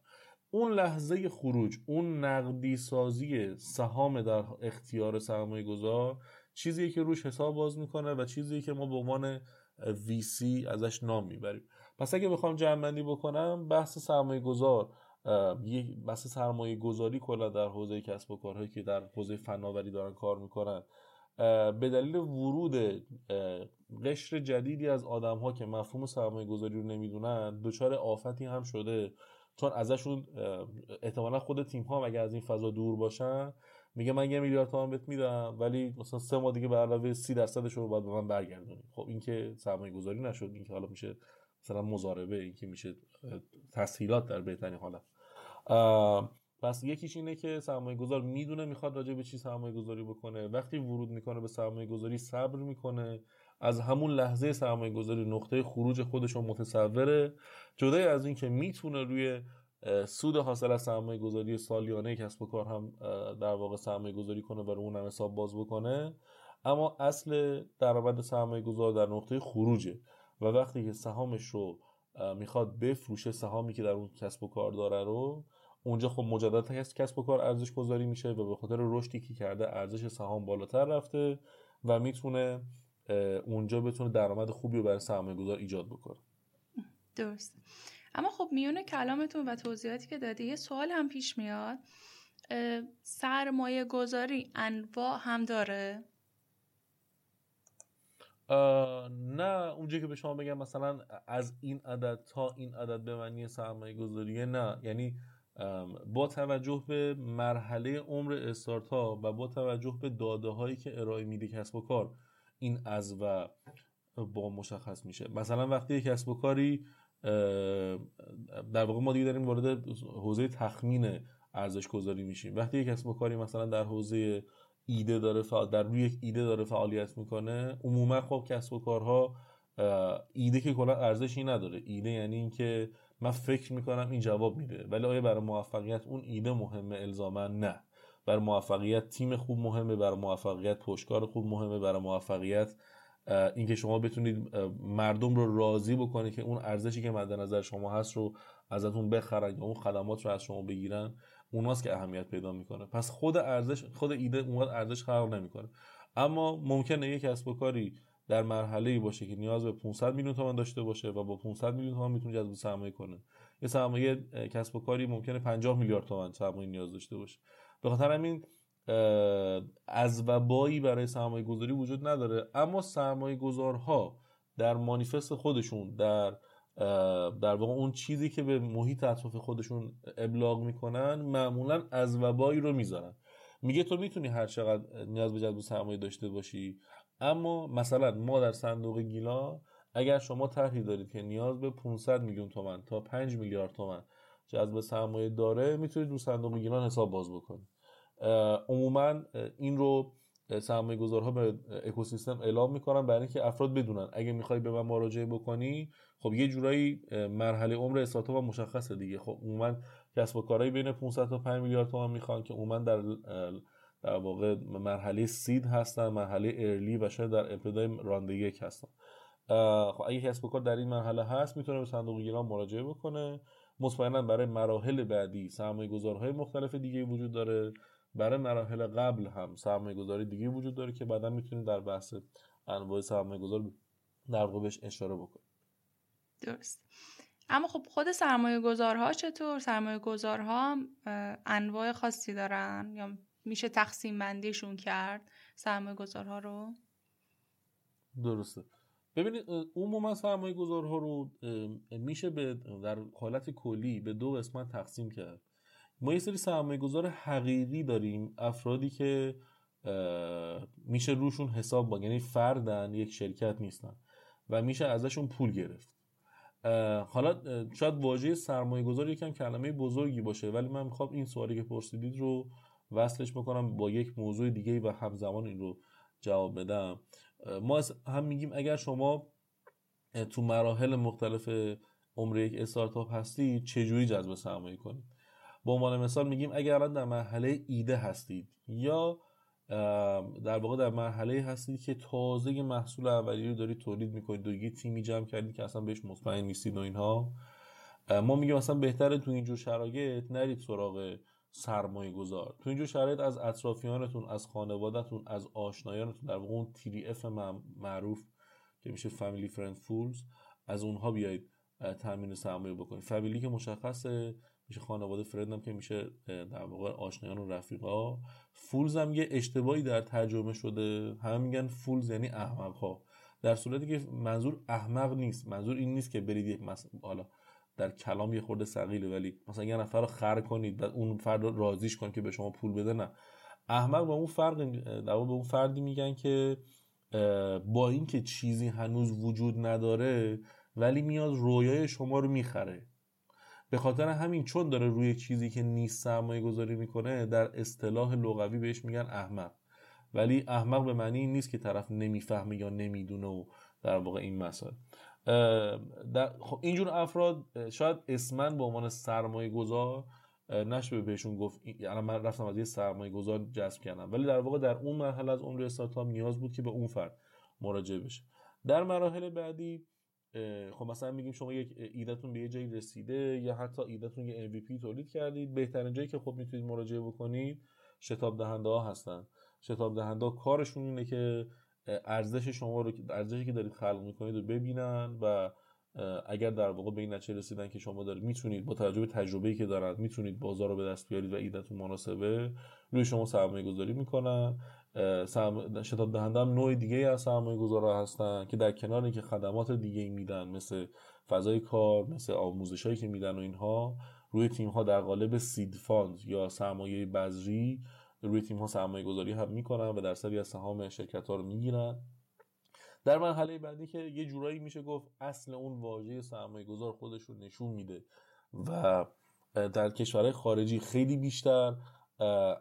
اون لحظه خروج اون نقدی سازی سهام در اختیار سرمایه گذار چیزیه که روش حساب باز می‌کنه و چیزیه که ما به عنوان VC ازش نام می‌بریم. پس اگه بخوام جمع بکنم بحث سرمایه گذار یه بحث سرمایه گذاری کلا در حوزه کسب و کارهایی که در حوزه فناوری دارن کار می‌کنن به دلیل ورود قشر جدیدی از آدم ها که مفهوم سرمایه گذاری رو نمی‌دونن دچار آفتی هم شده. چون ازشون احتمالا خود تیم ها اگه از این فضا دور باشن میگه من یه میلیارد تومان بهت میدم ولی مثلا سه ماه دیگه به علاوه سی درصدش رو باید به من برگردونی. خب این که سرمایه گذاری نشد این که حالا میشه مثلا مزاربه این که میشه تسهیلات در بهترین حالت پس یکیش اینه که سرمایه گذار می‌دونه می‌خواد راجع به چی سرمایه گذاری بکنه. وقتی ورود می‌کنه به سرمایه گذاری صبر می‌کنه. از همون لحظه سرمایه گذاری نقطه خروج خودش رو متصوره. جدای از اینکه می‌تونه روی سود حاصل از سرمایه گذاری سالیانه کسب و کار هم در واقع سرمایه گذاری کنه و رو اون حساب باز بکنه. اما اصل درآمد سرمایه گذار در نقطه خروجه و وقتی که سهامش رو می‌خواد بفروشه سهامی که در اون کسب و کار داره رو اونجا خب مجدد هست کسب و کار ارزش گذاری میشه و به خاطر رشدی که کرده ارزش سهام بالاتر رفته و می‌تونه اونجا بتونه درآمد خوبی رو برای سرمایه گذار ایجاد بکنه. درست. اما خب میون کلامتون و توضیحاتی که دادی یه سوال هم پیش میاد. سرمایه گذاری انواع هم داره؟ نه اونجا که به شما بگم مثلا از این عدد تا این عدد به معنی سرمایه گذاریه نه. یعنی با توجه به مرحله عمر استارتاپ و با توجه به داده هایی که ارائه میده کسب و کار این از و با مشخص میشه. مثلا وقتی کسب و کاری در واقع ما دیگه داریم وارد حوزه تخمین ارزش گذاری میشیم. وقتی یک کسب و کاری مثلا در حوزه ایده داره فعال در روی یک ایده داره فعالیت می‌کنه عموما خب کسب و کارها ایده که کلا ارزشی نداره. ایده یعنی اینکه من فکر می‌کنم این جواب میده. ولی آیا برای موفقیت اون ایده مهمه؟ الزاما نه. برای موفقیت تیم خوب مهمه برای موفقیت پشتکار خوب مهمه برای موفقیت اینکه شما بتونید مردم رو راضی بکنید که اون ارزشی که مد نظر شما هست رو ازتون بخرن یا اون خدمات رو از شما بگیرن اوناست که اهمیت پیدا می‌کنه. پس خود ارزش خود ایده اونقدر ارزش خلق نمی‌کنه. اما ممکنه یک کسب و کاری در مرحله ای باشه که نیاز به 500 میلیون تومان داشته باشه و با 500 میلیون تومان می‌تونه جذب سرمایه کنه. یه سرمایه کسب و کاری ممکنه 50 میلیارد تومان سرمایه نیاز داشته باشه. به خاطر همین از وبایی برای سرمایه گذاری وجود نداره. اما سرمایه گذارها در مانیفست خودشون در در واقع اون چیزی که به محیط اطراف خودشون ابلاغ می‌کنن معمولا از وبایی رو می‌ذارن. میگه تو می‌تونی هر چقدر نیاز به جذب سرمایه داشته باشی. اما مثلا ما در صندوق گیلا اگر شما طرحی دارید که نیاز به 500 میلیون تومن تا 5 میلیارد تومن جذب سرمایه داره می‌تونید رو صندوق گیلان حساب باز بکنید. عموما این رو سرمایه گذارها به اکوسیستم اعلام می‌کنن برای اینکه افراد بدونن. اگه می‌خوای به من مراجعه بکنی خب یه جورایی مرحله عمر استارتاپ مشخصه دیگه. خب عموما کسب و کارهایی بین 500 تا 5 میلیارد تومان می‌خوان که عموما در در واقع مرحله سید هستن مرحله ارلی و شاید در ابتدای رانده یک هستن. خب اگه کسب و کار در این مرحله هست می‌تونه به صندوق گیران مراجعه بکنه. مطمئنا برای مراحل بعدی سرمایه گذارهای مختلف دیگه وجود داره. برای مراحل قبل هم سرمایه گذاری دیگه وجود داره که بعدا می‌تونید در بحث انواع سرمایه گذار در بهش اشاره بکنید درست اما خب خود سرمایه گذارها چطور؟ سرمایه گذارها انواع خاصی دارن یا میشه تقسیم بندیشون کرد سرمایه گذارها رو؟ درسته ببینید عموما سرمایه گذارها رو میشه به در حالت کلی به دو قسمت تقسیم کرد ما یه سری سرمایه گذار حقیقی داریم افرادی که میشه روشون حساب با یعنی فردن یک شرکت نیستن و میشه ازشون پول گرفت. حالا شاید واژه سرمایه گذار یکم کلمه بزرگی باشه ولی من می‌خوام این سوالی که پرسیدید رو وصلش بکنم با یک موضوع دیگه و همزمان این رو جواب بدم. ما هم میگیم اگر شما تو مراحل مختلف عمر یک استارتاپ هستید چجوری جذب سرمایه کنید؟ به عنوان مثال میگیم اگر الان در مرحله ایده هستید یا در واقع در مرحله هستید که تازه محصول اولیه رو دارید تولید می‌کنید و یه تیمی جمع کردید که اصلا بهش مطمئن نیستید و اینها ما میگیم اصلا بهتره تو اینجور شرایط نرید سراغ سرمایه گذار تو اینجور شرایط از اطرافیانتون از خانوادهتون از آشنایانتون در واقع اون تیری اف معروف که میشه فامیلی فرند فولز از اونها بیایید تامین سرمایه بکنید. فامیلی که مشخصه میشه خانواده فرند هم که میشه در واقع آشنایان و رفیقا. فولز هم یه اشتباهی در ترجمه شده. همه میگن فولز یعنی احمق ها در صورتی که منظور احمق نیست. منظور این نیست که برید یک حالا در کلام یه خورده سقیله ولی مثلا یه نفر رو خر کنید و اون فرد رو راضیش کن که به شما پول بده نه. احمق به اون فرق در به اون فردی میگن که با اینکه چیزی هنوز وجود نداره ولی میاد رویای شما رو می‌خره. به خاطر همین چون داره روی چیزی که نیست سرمایه گذاری می‌کنه در اصطلاح لغوی بهش میگن احمق. ولی احمق به معنی این نیست که طرف نمی‌فهمه یا نمی‌دونه و در واقع این مسائل. در خب اینجور افراد شاید اسمن به عنوان سرمایه گذار نشه بهشون گفت یعنی من رفتم از یه سرمایه گذار جذب کردم. ولی در واقع در اون مرحله از عمر استارتاپ نیاز بود که به اون فرد مراجعه بشه. در مراحل بعدی خب مثلا میگیم شما یک ایدهتون به یه جایی رسیده یا حتی ایدهتون یه MVP تولید کردید بهترین جایی که خب می‌تونید مراجعه بکنید شتاب دهنده ها هستن. شتاب دهنده ها کارشون اینه که ارزش شما رو ارزشی که دارید خلق می‌کنید رو ببینن و اگر در واقع به این نتیجه رسیدن که شما دارید می‌تونید با توجه به تجربه‌ای که دارن می‌تونید بازار رو به دست بیارید و ایدهتون مناسبه روی شما سرمایه گذاری می‌کنن. شتاب دهنده هم نوع دیگه از سرمایه گذارا هستن که در کنار اینکه خدمات دیگه میدن مثل فضای کار مثل آموزش هایی که میدن و اینها روی تیم ها در قالب سید فاند یا سرمایه بذری روی تیم ها سرمایه گذاری هم می‌کنن و درصدی از سهام شرکت ها رو می‌گیرن. در مرحله بعدی که یه جورایی میشه گفت اصل اون واژه سرمایه گذار خودش رو نشون میده و در کشورهای خارجی خیلی بیشتر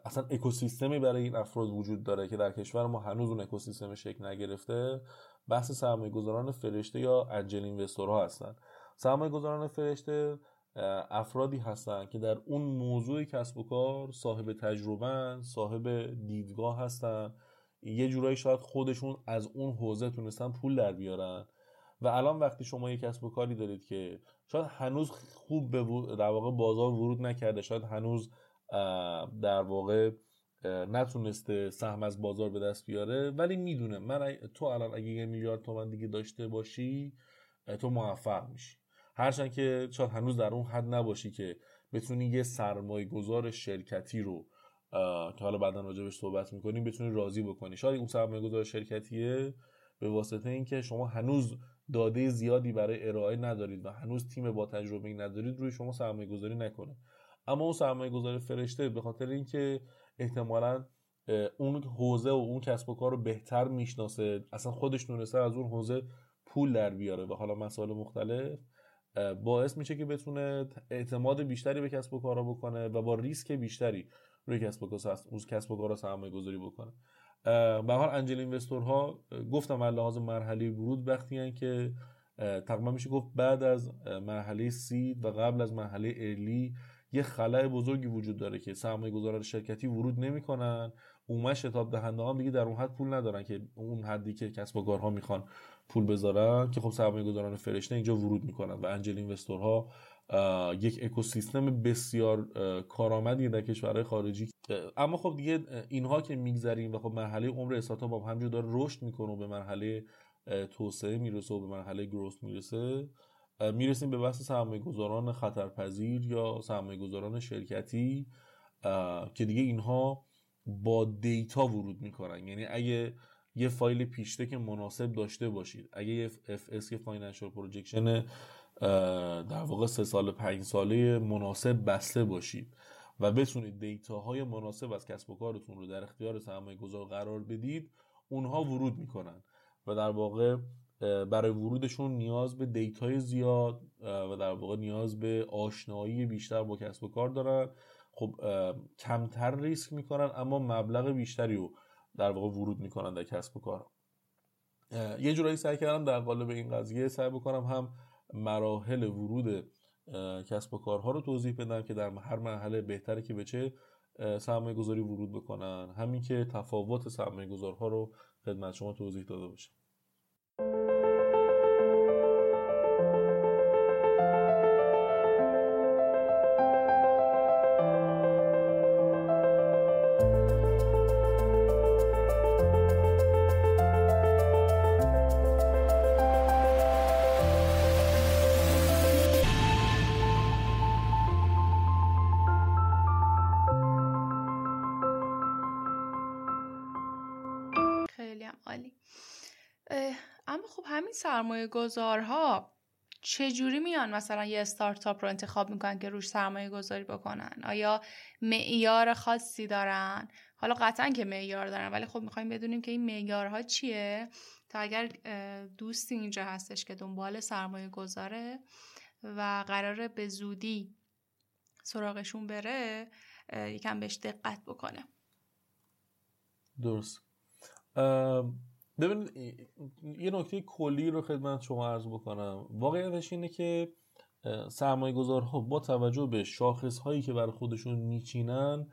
اصلا اکوسیستمی برای این افراد وجود داره که در کشور ما هنوز اون اکوسیستم شکل نگرفته. بحث سرمایه گذاران فرشته یا انجل اینوستورها هستن. سرمایه گذاران فرشته افرادی هستن که در اون موضوع کسب و کار صاحب تجربه صاحب دیدگاه هستن. یه جورایی شاید خودشون از اون حوزه تونستن پول در بیارن. و الان وقتی شما یک کسب و کاری دارید که شاید هنوز خوب به در واقع بازار ورود نکرده شاید هنوز در واقع نتونسته سهم از بازار به دست بیاره. ولی می‌دونه من تو الان اگه یه میلیارد تومن دیگه داشته باشی تو موفق میشی. هرچند که شاید هنوز در اون حد نباشی که بتونی یه سرمایه گذار شرکتی رو که حالا بعدا راجبش صحبت می‌کنیم بتونی راضی بکنی. شاید اون سرمایه گذار شرکتیه به واسطه اینکه شما هنوز داده زیادی برای ارائه ندارید و هنوز تیم با تجربه ندارید روی شما سرمایه گذاری نکنه. اما اون سرمایه گذار فرشته به خاطر اینکه احتمالا اون حوزه و اون کسب و کار رو بهتر می‌شناسه اصلا خودش دونسته از اون حوزه پول در بیاره و حالا مسائل مختلف باعث میشه که بتونه اعتماد بیشتری به کسب و کارا بکنه و با ریسک بیشتری روی کسب و کار روز کسب و کار سرمایه گذاری بکنه. به حال انجل اینوستور ها گفتم از لحاظ مرحله ورود وقتی که تقریبا میشه گفت بعد از مرحله سید و قبل از مرحله ارلی یه خلای بزرگی وجود داره که سرمایه گذاران شرکتی ورود نمی‌کنن. عموما شتاب دهنده هم دیگه در اون حد پول ندارن که اون حدی که کسب و کارها می‌خوان پول بذارن که خب سرمایه گذاران فرشته اینجا ورود می‌کنن و انجل اینوستورها یک اکوسیستم بسیار کارآمدی در کشورهای خارجی. اما خب دیگه اینها که میگذریم و خب مرحله عمر استارتاپ هم همجور داره رشد می‌کنه و به مرحله توسعه می‌رسه و به مرحله گروث می‌رسه. می‌رسیم به بحث سرمایه گذاران خطرپذیر یا سرمایه گذاران شرکتی که دیگه اینها با دیتا ورود می‌کنن. یعنی اگه یه فایل pitch deck مناسب داشته باشید اگه یه FS که financial projection در واقع سه سال پنج ساله مناسب بسته باشید و بتونید data های مناسب از کسب و کارتون رو در اختیار سرمایه گذار قرار بدید اونها ورود می‌کنن. و در واقع برای ورودشون نیاز به data ی زیاد و در واقع نیاز به آشنایی بیشتر با کسب و کار دارن. خب کمتر ریسک می‌کنن اما مبلغ بیشتری رو در واقع ورود می‌کنن در کسب و کار. یه جورایی سعی کردم در قالب این قضیه سعی بکنم هم مراحل ورود کسب و کارها رو توضیح بدم که در هر مرحله بهتره که به چه سرمایه گذاری ورود بکنن. همین که تفاوت سرمایه گذارها رو خدمت شما توضیح داده باشم. سرمایه گذارها چجوری میان؟ مثلا یه استارتاپ رو انتخاب می‌کنن که روش سرمایه گذاری بکنن. آیا معیار خاصی دارن؟ حالا قطعا که معیار دارن ولی خب می‌خوایم بدونیم که این معیارها چیه؟ تا اگر دوستی اینجا هستش که دنبال سرمایه گذاره و قراره به زودی سراغشون بره یکم بهش دقت بکنه. درست. ببین یه نکته کلی رو خدمت شما عرض بکنم. واقعیتش اینه که سرمایه گذارها با توجه به شاخص هایی که برای خودشون میچینن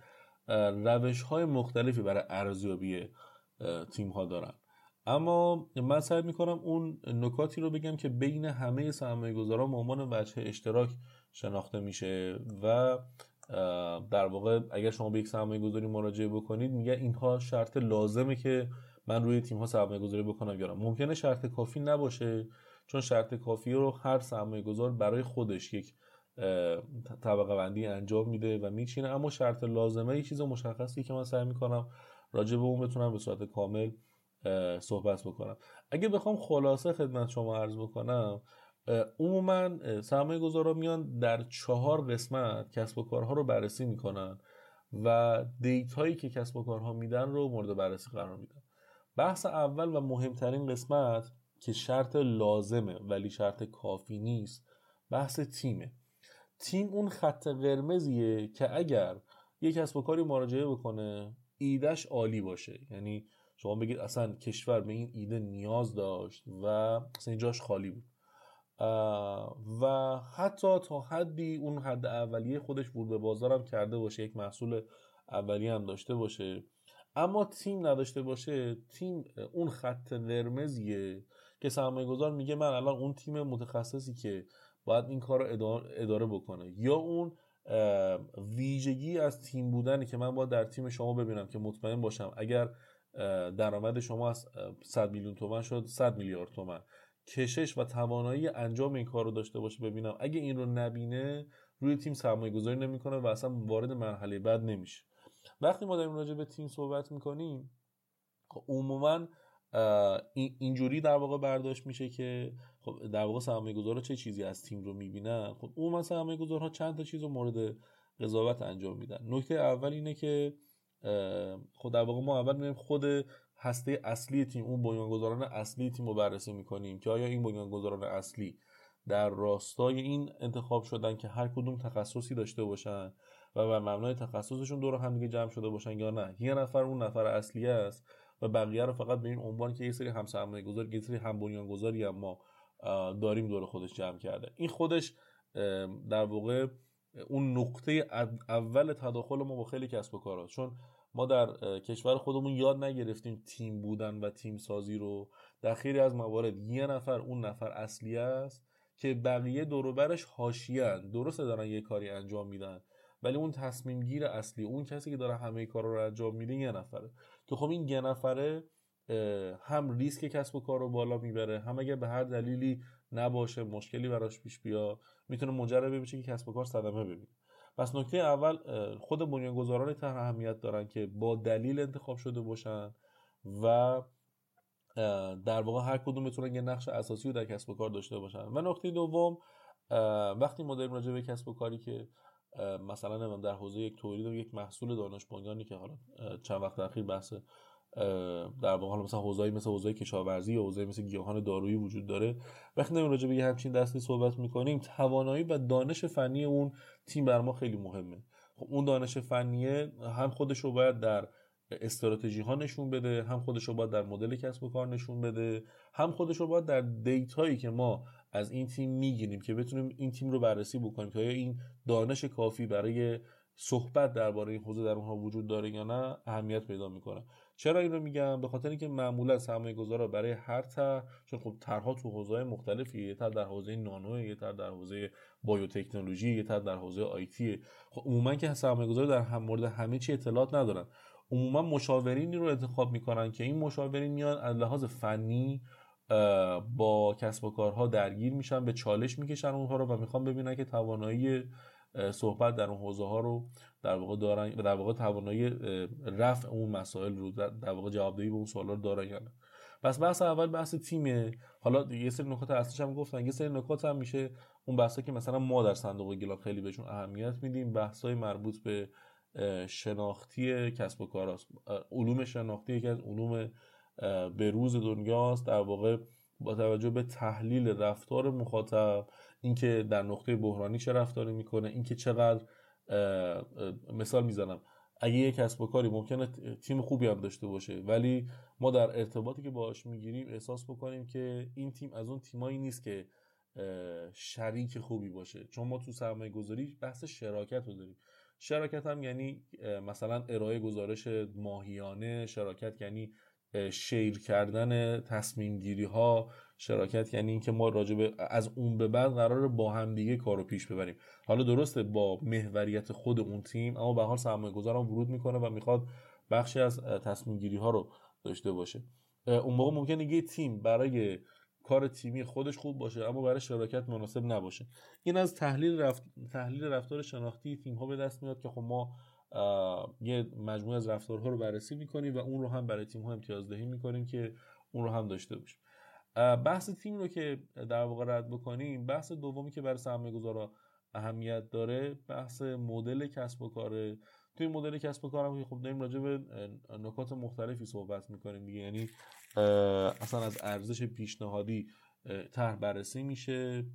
روش های مختلفی برای ارزیابی تیم ها دارن. اما من سعی می‌کنم اون نکاتی رو بگم که بین همه سرمایه گذاران به عنوان وجه اشتراک شناخته میشه و در واقع اگر شما به یک سرمایه گذاری مراجعه بکنید میگه اینها شرط لازمه که من روی تیم ها سرمایه گذاری بکنم یا ممکنه شرط کافی نباشه چون شرط کافی رو هر سرمایه گذار برای خودش یک طبقه بندی انجام میده و میچینه. اما شرط لازمه یه چیز مشخصی که من سعی می‌کنم راجع به اون بتونم به صورت کامل صحبت بکنم. اگه بخوام خلاصه خدمت شما عرض بکنم عموما سرمایه گذارا میان در چهار قسمت کسب و کارها رو بررسی می‌کنن و دیتایی که کسب و کارها میدن رو مورد بررسی قرار میدن. بحث اول و مهمترین قسمت که شرط لازمه ولی شرط کافی نیست بحث تیمه. تیم اون خط قرمزیه که اگر یک کسب و کاری مراجعه بکنه ایدهش عالی باشه. یعنی شما بگید اصلا کشور به این ایده نیاز داشت و اصلا اینجاش خالی بود. و حتی تا حدی اون حد اولیه خودش ورود به بازارم کرده باشه یک محصول اولیه هم داشته باشه. اما تیم نداشته باشه تیم اون خط قرمزیه که سرمایه گذار میگه من الان اون تیم متخصصی که باید این کار رو اداره بکنه. یا اون ویژگی از تیم بودنی که من باید در تیم شما ببینم که مطمئن باشم. اگر درآمد شما از 100 میلیون تومن شد 100 میلیارد تومن. کشش و توانایی انجام این کار رو داشته باشه ببینم. اگه این رو نبینه روی تیم سرمایه گذاری نمی‌کنه و اصلا وارد مرحله بعد نمیشه. وقتی ما داریم راجع به تیم صحبت می‌کنیم خب عموما اینجوری در واقع برداشت میشه که خب در واقع سرمایه گذارا چه چیزی از تیم رو می‌بینن؟ خب عموما سرمایه گذارها چند تا چیز رو مورد قضاوت انجام میدن. نکته اول اینه که خود در واقع ما اول میریم خود هسته اصلی تیم اون بنیانگذاران اصلی تیم رو بررسی می‌کنیم که آیا این بنیانگذاران اصلی در راستای این انتخاب شدن که هر کدوم تخصصی داشته باشن و بر مبنای تخصصشون دور هم دیگه جمع شده باشن یا نه. یه نفر اون نفر اصلی است و بقیه رو فقط به این عنوان که یه سری هم گذار یه سری هم بنیان گذاری هم ما داریم دور خودش جمع کرده. این خودش در واقع اون نقطه اول تداخل ما با خیلی کسب و کارات چون ما در کشور خودمون یاد نگرفتیم تیم بودن و تیم سازی رو. در خیلی از موارد یه نفر اون نفر اصلی است که بقیه دوروبرش حاشیه‌اند. درسته دارن یه کاری انجام میدن. ولی اون تصمیم گیر اصلی اون کسی که داره همه کار رو انجام میده یه نفره. که خب این یه نفره هم ریسک کسب و کار رو بالا می‌بره هم اگر به هر دلیلی نباشه مشکلی براش پیش بیا می‌تونه منجر بشه که کسب و کار صدمه ببینه. پس نکته اول خود بنیانگذاران طرح اهمیت دارن که با دلیل انتخاب شده باشن و در واقع هر کدوم بتونن یه نقش اساسی رو در کسب و کار داشته باشن. و نکته دوم وقتی ما داریم راجع به کسب و کاری که مثلا در حوزه یک تولید یک محصول دانش بنیانی که حالا چند وقت اخیر بحث در واقع حالا مثلا حوزه‌ای مثل حوزه کشاورزی یا حوزه مثل گیاهان دارویی وجود داره. وقتی داریم راجع به همچین دستی صحبت می‌کنیم توانایی و دانش فنی اون تیم بر ما خیلی مهمه. خب اون دانش فنیه هم خودش رو باید در استراتژی ها نشون بده هم خودش رو باید در مدل کسب و کار نشون بده هم خودش رو باید در دیتایی که ما از این تیم می‌گیریم که بتونیم این تیم رو بررسی بکنیم که آیا این دانش کافی برای صحبت درباره این حوزه در اونها وجود داره یا نه اهمیت پیدا می‌کنه. چرا این رو میگم؟ به خاطر اینکه معمولا سرمایه گذارا برای هر طرح چون خب طرحها تو حوزه مختلفی یه طرح در حوزه نانو یه طرح در حوزه بایوتکنولوژی یه طرح در حوزه آیتی خب عموما که سرمایه گذار در هم مورد همه چی اطلاعات ندارن. عموما مشاورینی رو انتخاب می‌کنن که این مشاورین میان از لحاظ فنی با کسب و کارها درگیر میشن به چالش می‌کشن اونها رو و می‌خوان ببینن که توانایی صحبت در اون حوزه ها رو در واقع دارن در واقع توانایی رفع اون مسائل رو در واقع جوابدهی به اون سوالا رو دارن یا نه. پس بحث اول بحث تیمه. حالا یه سری نکات اصلیش هم گفتن. یه سری نکات هم میشه اون بحثا که مثلا ما در صندوق گلاب خیلی بهشون اهمیت میدیم. بحثای مربوط به شناختی کسب و کار علوم شناختی یکی از علوم روز دنیاست. در واقع با توجه به تحلیل رفتار مخاطب اینکه در نقطه بحرانی چه رفتاری می‌کنه اینکه چقدر مثال می‌زنم. اگه یک کسب و کاری ممکنه تیم خوبی هم داشته باشه ولی ما در ارتباطی که باهاش می‌گیریم احساس بکنیم که این تیم از اون تیمایی نیست که شریک خوبی باشه. چون ما تو سرمایه گذاری بحث شراکت رو داریم. شراکت هم یعنی مثلا ارائه گزارش ماهیانه شراکت یعنی شیر کردن تصمیم گیری ها شراکت یعنی اینکه ما راجع از اون به بعد قرار با هم دیگه کارو پیش ببریم. حالا درسته با محوریت خود اون تیم اما به حال سرمایه گذارم ورود می‌کنه و می‌خواد بخشی از تصمیم گیری ها رو داشته باشه. اون موقع ممکنه یه تیم برای کار تیمی خودش خوب باشه اما برای شراکت مناسب نباشه. این از تحلیل رفت... تحلیل رفتار شناختی تیم ها به دست میاد که خب ما یه مجموعه از رفتارها رو بررسی می‌کنیم و اون رو هم برای تیم ها امتیازدهی می‌کنیم که اون رو هم داشته باشیم. بحث تیم رو که در واقع رد بکنیم بحث دومی که برای سرمایه گذارا اهمیت داره بحث مدل کسب و کاره. توی مدل کسب و کارم خب داریم راجع به نکات مختلفی صحبت می‌کنیم دیگه. یعنی اصلا از ارزش پیشنهادی طرح بررسی میشه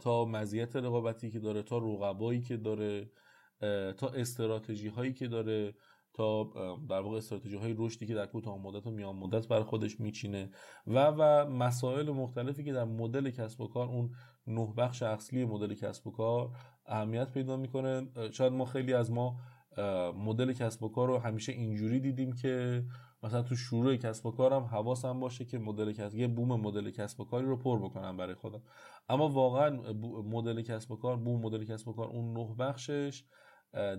تا مزیت رقابتی که داره تا رقبایی که داره. تا استراتژی هایی که داره تا در واقع استراتژی های رشدی که در کوتاه مدت و میان مدت برای خودش میچینه و و مسائل مختلفی که در مدل کسب و کار اون نه بخش اصلی مدل کسب و کار اهمیت پیدا می‌کنه. شاید ما خیلی از ما مدل کسب و کار رو همیشه اینجوری دیدیم که مثلا تو شروع کسب و کارم حواسم باشه که مدل کسب یه بوم مدل کسب و کاری رو پر بکنم برای خودم. اما واقعا مدل کسب و کار بوم مدل کسب و کار اون نه بخشش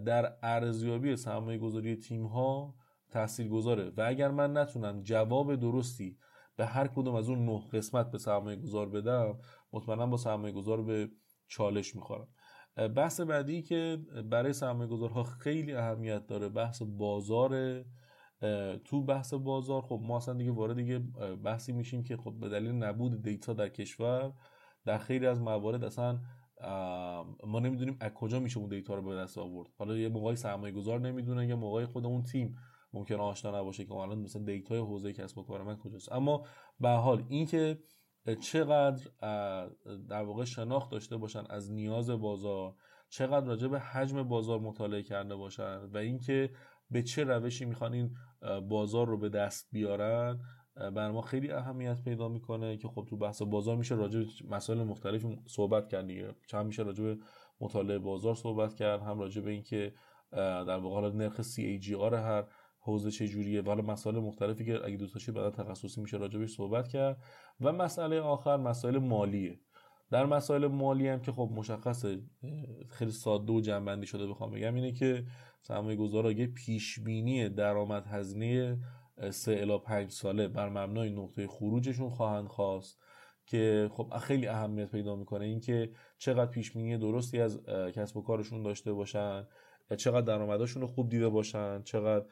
در ارزیابی سرمایه گذاری تیم ها تاثیر گذاره و اگر من نتونم جواب درستی به هر کدوم از اون نه قسمت به سرمایه گذار بدم مطمئنا با سرمایه گذار به چالش می‌خورم. بحث بعدی که برای سرمایه گذارها خیلی اهمیت داره بحث بازار. تو بحث بازار خب ما اصلا دیگه وارد دیگه بحثی میشیم که خب به دلیل نبود دیتا در کشور در خیلی از موارد اصلا ما نمی‌دونیم از کجا میشه اون data رو به دست آورد. حالا یه موقعی سرمایه گذار نمی‌دونه یا موقعی خود اون تیم ممکن آشنا نباشه که الان مثلا data ی حوزه کسب و کار من کجاست. اما به حال اینکه چقدر در واقع شناخت داشته باشن از نیاز بازار چقدر راجع به حجم بازار مطالعه کرده باشن و اینکه به چه روشی می‌خوان این بازار رو به دست بیارن بر ما خیلی اهمیت پیدا می‌کنه که خب تو بحث بازار میشه راجع به مسائل مختلفی صحبت کرد دیگه. چند میشه راجع به مطالعه بازار صحبت کرد هم راجع به اینکه در واقع نرخ CAGR هر حوزه چه جوریه و مسائل مختلفی که اگه دوست داشتید بعدا تخصصی میشه راجبش صحبت کرد. و مسئله آخر مسائل مالیه. در مسائل مالی هم که خب مشخصه خیلی ساده و جنبندی شده بخوام بگم اینه که سرمایه گذارا یه پیش بینی درآمد هزینه سه الی 5 ساله بر مبنای نقطه خروجشون خواهند خواست که خب خیلی اهمیت پیدا می‌کنه. اینکه چقدر پیش بینی درستی از کسب و کارشون داشته باشن چقدر درآمدشون رو خوب دیده باشن چقدر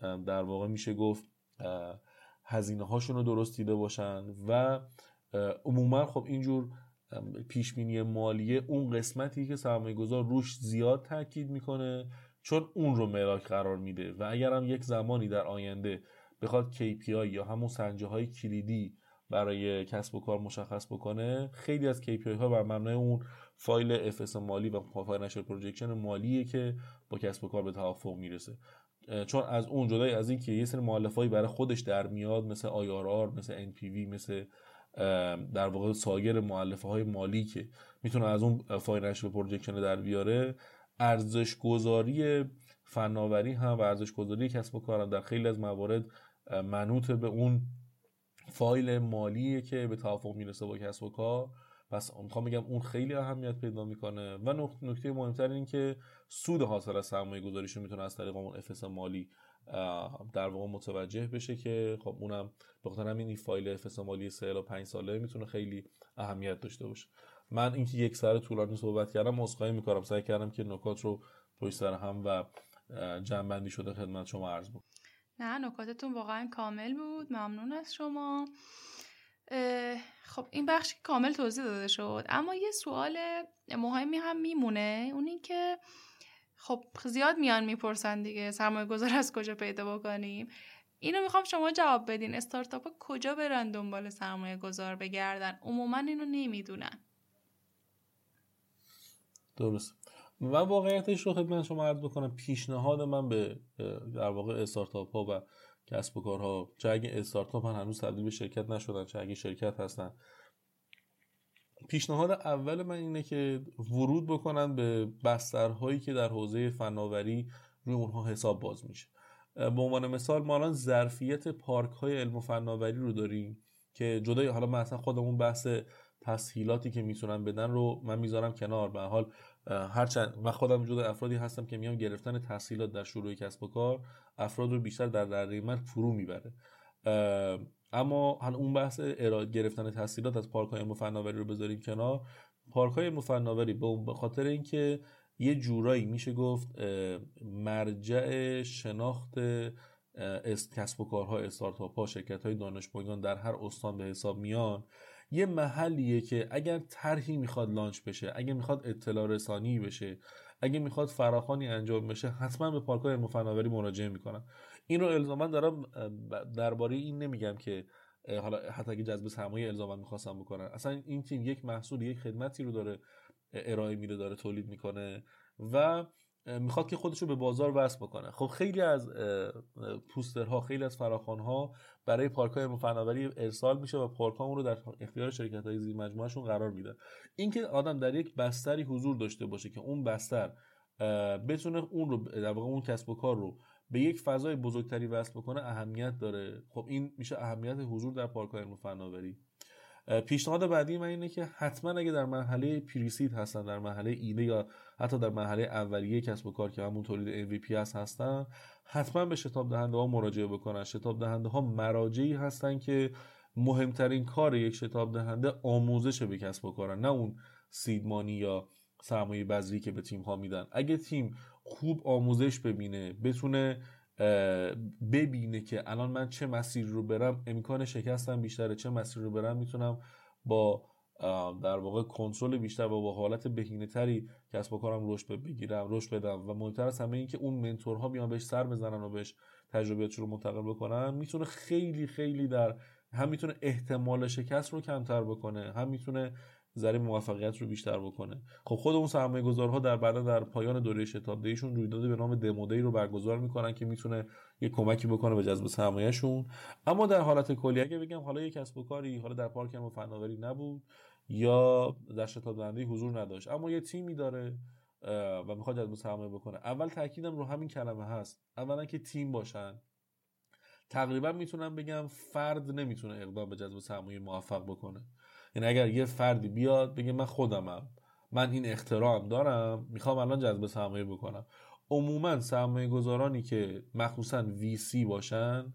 در واقع میشه گفت هزینه هاشون رو درست دیده باشن و عموما خب اینجور پیش بینی مالیه اون قسمتی که سرمایه گذار روش زیاد تاکید می‌کنه چون اون رو ملاک قرار میده و اگر هم یک زمانی در آینده بخواد KPI یا همون سنجه های کلیدی برای کسب و کار مشخص بکنه خیلی از KPI ها بر مبنای اون فایل FS مالی و financial projection مالیه که با کسب و کار به توافق می‌رسه. چون از اون جدای از اینکه یه سری مؤلفه‌ای برای خودش در میاد مثل IRR مثل NPV مثل در واقع سایر مؤلفه های مالی که می‌تونه از اون financial projection در بیاره ارزش گذاری فناوری هم و ارزش گذاری کسب و کار هم در خیلی از موارد منوط به اون فایل مالیه که به توافق می‌رسه با کسب و کار. پس می‌خوام بگم اون خیلی اهمیت پیدا می‌کنه و نکته مهمتر این که سود حاصل از سرمایه گذاریشون می‌تونه از طریق اون افس مالی در واقع متوجه بشه که خب اونم بخاطر همین این فایل افس مالی 3 الی 5 ساله می‌تونه خیلی اهمیت داشته باشه. من اینکه یک سر طولانی صحبت کردم عذرخواهی می‌کنم. سعی کردم که نکات رو پشت سر هم و جنبندی شده خدمت شما عرض بود نه نکاتتون واقعا کامل بود. ممنون از شما. خب این بخش کامل توضیح داده شد. اما یه سوال مهمی هم میمونه. اون این که خب زیاد میان می‌پرسن دیگه سرمایه گذار از کجا پیدا بکنیم. اینو می‌خوام شما جواب بدین. استارتاپ ها کجا برن دنبال سرمایه گذار بگردن؟ عموما اینو نمی‌دونن. درست و واقعیتش رو خدمت شما عرض بکنم پیشنهاد من به در واقع استارتاپ ها و کسب و کارها چه اگه استارتاپ هم هنوز تبدیل به شرکت نشدن چه اگه شرکت هستن. پیشنهاد اول من اینه که ورود بکنن به بسترهایی که در حوزه فناوری روی اونها حساب باز میشه. به عنوان مثال ما الان ظرفیت پارک های علم و فناوری رو داریم که جدای حالا مثلا خودمون بحث تسهیلاتی که می‌تونن بدن رو من می‌ذارم کنار. به حال هرچند من خودم جدا افرادی هستم که میام گرفتن تحصیلات در شروع کسب و کار افراد رو بیشتر در دره من فرو می‌بره. اما اون بحث گرفتن تحصیلات از پارک های فناوری رو بذاریم کنار. پارک های فناوری به خاطر اینکه یه جورایی میشه گفت مرجع شناخت کسب و کارها استارتاپ ها شرکت های دانش در هر استان به حساب میان. یه محلیه که اگر طرحی می‌خواد لانچ بشه اگه می‌خواد اطلاع رسانی بشه اگه می‌خواد فراخانی انجام بشه حتما به پارک های فناوری مراجعه می‌کنن. این رو الزاما دارم درباره این نمیگم که حالا حتی اگه جذب سرمایه الزاما می‌خواستم بکنن. اصلا این تیم یک محصول یک خدمتی رو داره ارائه میده داره تولید می‌کنه و می‌خواد که خودش رو به بازار وصل بکنه. خب خیلی از پوسترها خیلی از فراخوانها برای پارک های فناوری ارسال میشه و پارک رو در اختیار شرکت های زیر مجموعهشون قرار میده. اینکه آدم در یک بستری حضور داشته باشه که اون بستر بتونه اون رو در واقع اون کسب و کار رو به یک فضای بزرگتری وصل بکنه اهمیت داره. خب این میشه اهمیت حضور در پارک های فناوری پیشنهاد بعدی من اینه که حتما اگه در مرحله پریسید هستن در مرحله ایده یا حتی در مرحله اولیه کسب و کار که همون تولید MVP هست هستن. حتما به شتاب دهنده ها مراجعه بکنن. شتاب دهنده ها مراجعی هستن که مهمترین کار یک شتاب دهنده آموزش به کسب و کارن نه اون سیدمانی یا سرمایه بذری که به تیم ها میدن. اگه تیم خوب آموزش ببینه بتونه ببینه که الان من چه مسیر رو برم امکان شکستم بیشتره چه مسیر رو برم می‌تونم با در واقع کنترل بیشتر و با حالت بهینه تری کسب و کارم رشد بگیرم رشد بدم و مهمتر از همه این که اون منتورها بیان بهش سر بزنن و بهش تجربیاتش رو منتقل بکنن می‌تونه خیلی خیلی در هم می‌تونه احتمال شکست رو کمتر بکنه هم می‌تونه ذره موفقیت رو بیشتر بکنه. خب خود اون سرمایه گذارها در بعدا در پایان دوره شتاب رویدادی به نام دمودی رو برگزار می‌کنن که می‌تونه یه کمکی بکنه به جذب سرمایهشون. اما در حالت کلی اگه بگم حالا یه کسب و کاری حالا در پارک و فناوری نبود. یا در شتاب دهنده حضور نداشت. اما یه تیمی داره و می‌خواد جذب سرمایه بکنه. اول تاکیدم رو همین کلمه هست. اولا که تیم باشن. تقریبا می‌تونم بگم فرد نمی‌تونه اقدام به جذب سرمایه موفق بکنه. یعنی اگر یه فردی بیاد بگه من خودمم. من این اختراعم دارم می‌خوام الان جذب سرمایه بکنم. عموما سرمایه گذارانی که مخصوصا ویسی باشن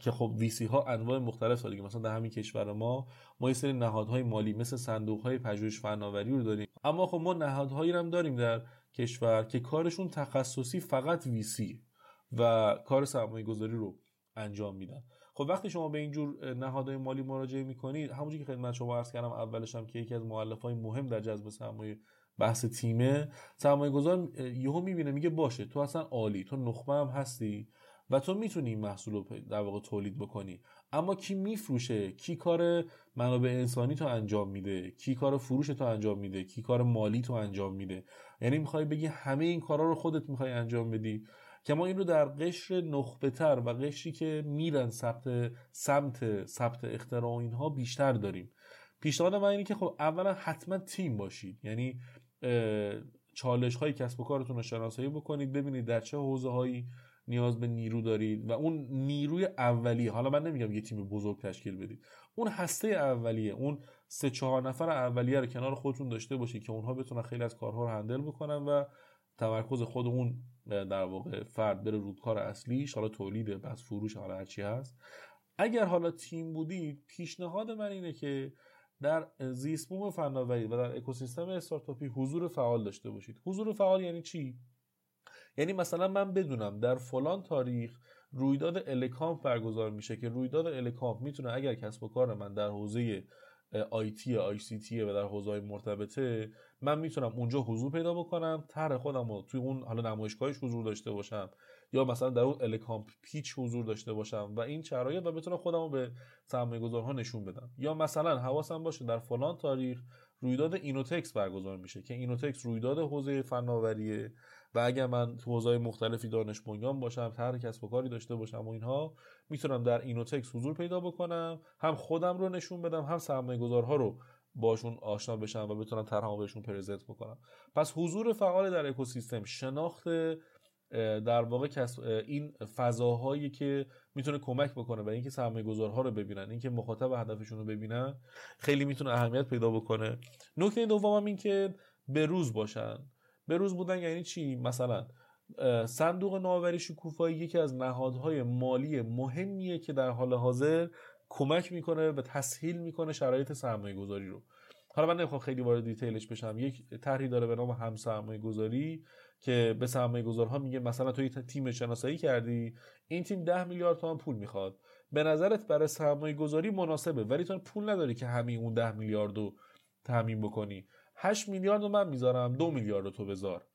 که خب ویسی ها انواع مختلف دیگه مثلا در همین کشور ما ما یه سری نهادهای مالی مثل صندوق های پژوهش فناوری رو داریم. اما خب ما نهادهایی هم داریم در کشور که کارشون تخصصی فقط ویسی و کار سرمایه گذاری رو انجام میدن. خب وقتی شما به اینجور نهادهای مالی مراجعه می‌کنید همونجوری که خدمت شما عرض کردم اولش هم که یکی از مؤلف های مهم در جذب سرمایه بحث تیمه سرمایه گذار یهو می‌بینه میگه باشه تو اصلا عالی تو نخبه هم هستی. و تو می‌تونی این محصول رو در واقع تولید بکنی. اما کی میفروشه؟ کی کار منابع انسانی تو انجام میده؟ کی کار فروش تو انجام میده؟ کی کار مالی تو انجام میده؟ یعنی می‌خوای بگی همه این کارا رو خودت می‌خوای انجام بدی؟ که ما این رو در قشر نخبه تر و قشری که میرن ثبت سمت ثبت اختراع و اینها بیشتر داریم. پیشنهاد من اینه که خب اولا حتما تیم باشید. یعنی چالش های کسب و کارتون رو شناسایی بکنید ببینید در چه حوزه هایی نیاز به نیرو دارید و اون نیروی اولیه حالا من نمیگم یه تیم بزرگ تشکیل بدید. اون هسته اولیه اون سه چهار نفر اولیه رو کنار خودتون داشته باشید که اونها بتونن خیلی از کارها رو هندل بکنن و تمرکز خود اون در واقع فرد بره رو کار اصلیش حالا تولیده بس فروش حالا هرچی هست. اگر حالا تیم بودید پیشنهاد من اینه که در زیست فناوری و در اکوسیستم استارتاپی حضور فعال داشته باشید. حضور فعال یعنی چی؟ یعنی مثلا من بدونم در فلان تاریخ رویداد الکامپ برگزار میشه که رویداد الکامپ می‌تونه اگر کسب و کار من در حوزه IT ICT و در حوزه مرتبطه من می‌تونم اونجا حضور پیدا بکنم طرح خودم رو توی اون حالا نمایشگاهش حضور داشته باشم یا مثلا در اون الکامپ pitch حضور داشته باشم و این شرایط و بتونم خودم رو به سرمایه نشون بدم. یا مثلا حواسم باشه در فلان تاریخ رویداد اینوتکس برگزار میشه که اینوتکس رویداد حوزه فناوریه و اگر من تو حوزه مختلفی دانش بنیان باشم طرح کسب و کاری داشته باشم و اینها می‌تونم در اینوتکس حضور پیدا بکنم هم خودم رو نشون بدم هم سرمایه گذارها رو باشون آشنا بشم و بتونم طرحمو بهشون پرزنت بکنم. پس حضور فعال در اکوسیستم شناخت در واقع این فضاهایی که می‌تونه کمک بکنه برای اینکه سرمایه گذارها رو ببینن اینکه مخاطب هدفشون رو ببینن خیلی می‌تونه اهمیت پیدا بکنه. نکته دومم این که به روز باشن. به روز بودن یعنی چی؟ مثلا صندوق نوآوری شکوفایی یکی از نهادهای مالی مهمیه که در حال حاضر کمک می‌کنه و تسهیل می‌کنه شرایط سرمایه گذاری رو. حالا من نمی‌خوام خیلی وارد دیتیلش بشم. یک طرحی داره به نام هم سرمایه گذاری که به سرمایه گذارها میگه مثلا تو تیم شناسایی کردی این تیم 10 میلیارد تومان پول می‌خواد. به نظرت برای سرمایه گذاری مناسبه ولی تو پول نداری که همین اون 10 میلیارد رو تامین بکنی. 8 میلیارد رو من می‌ذارم 2 میلیارد رو تو بذار.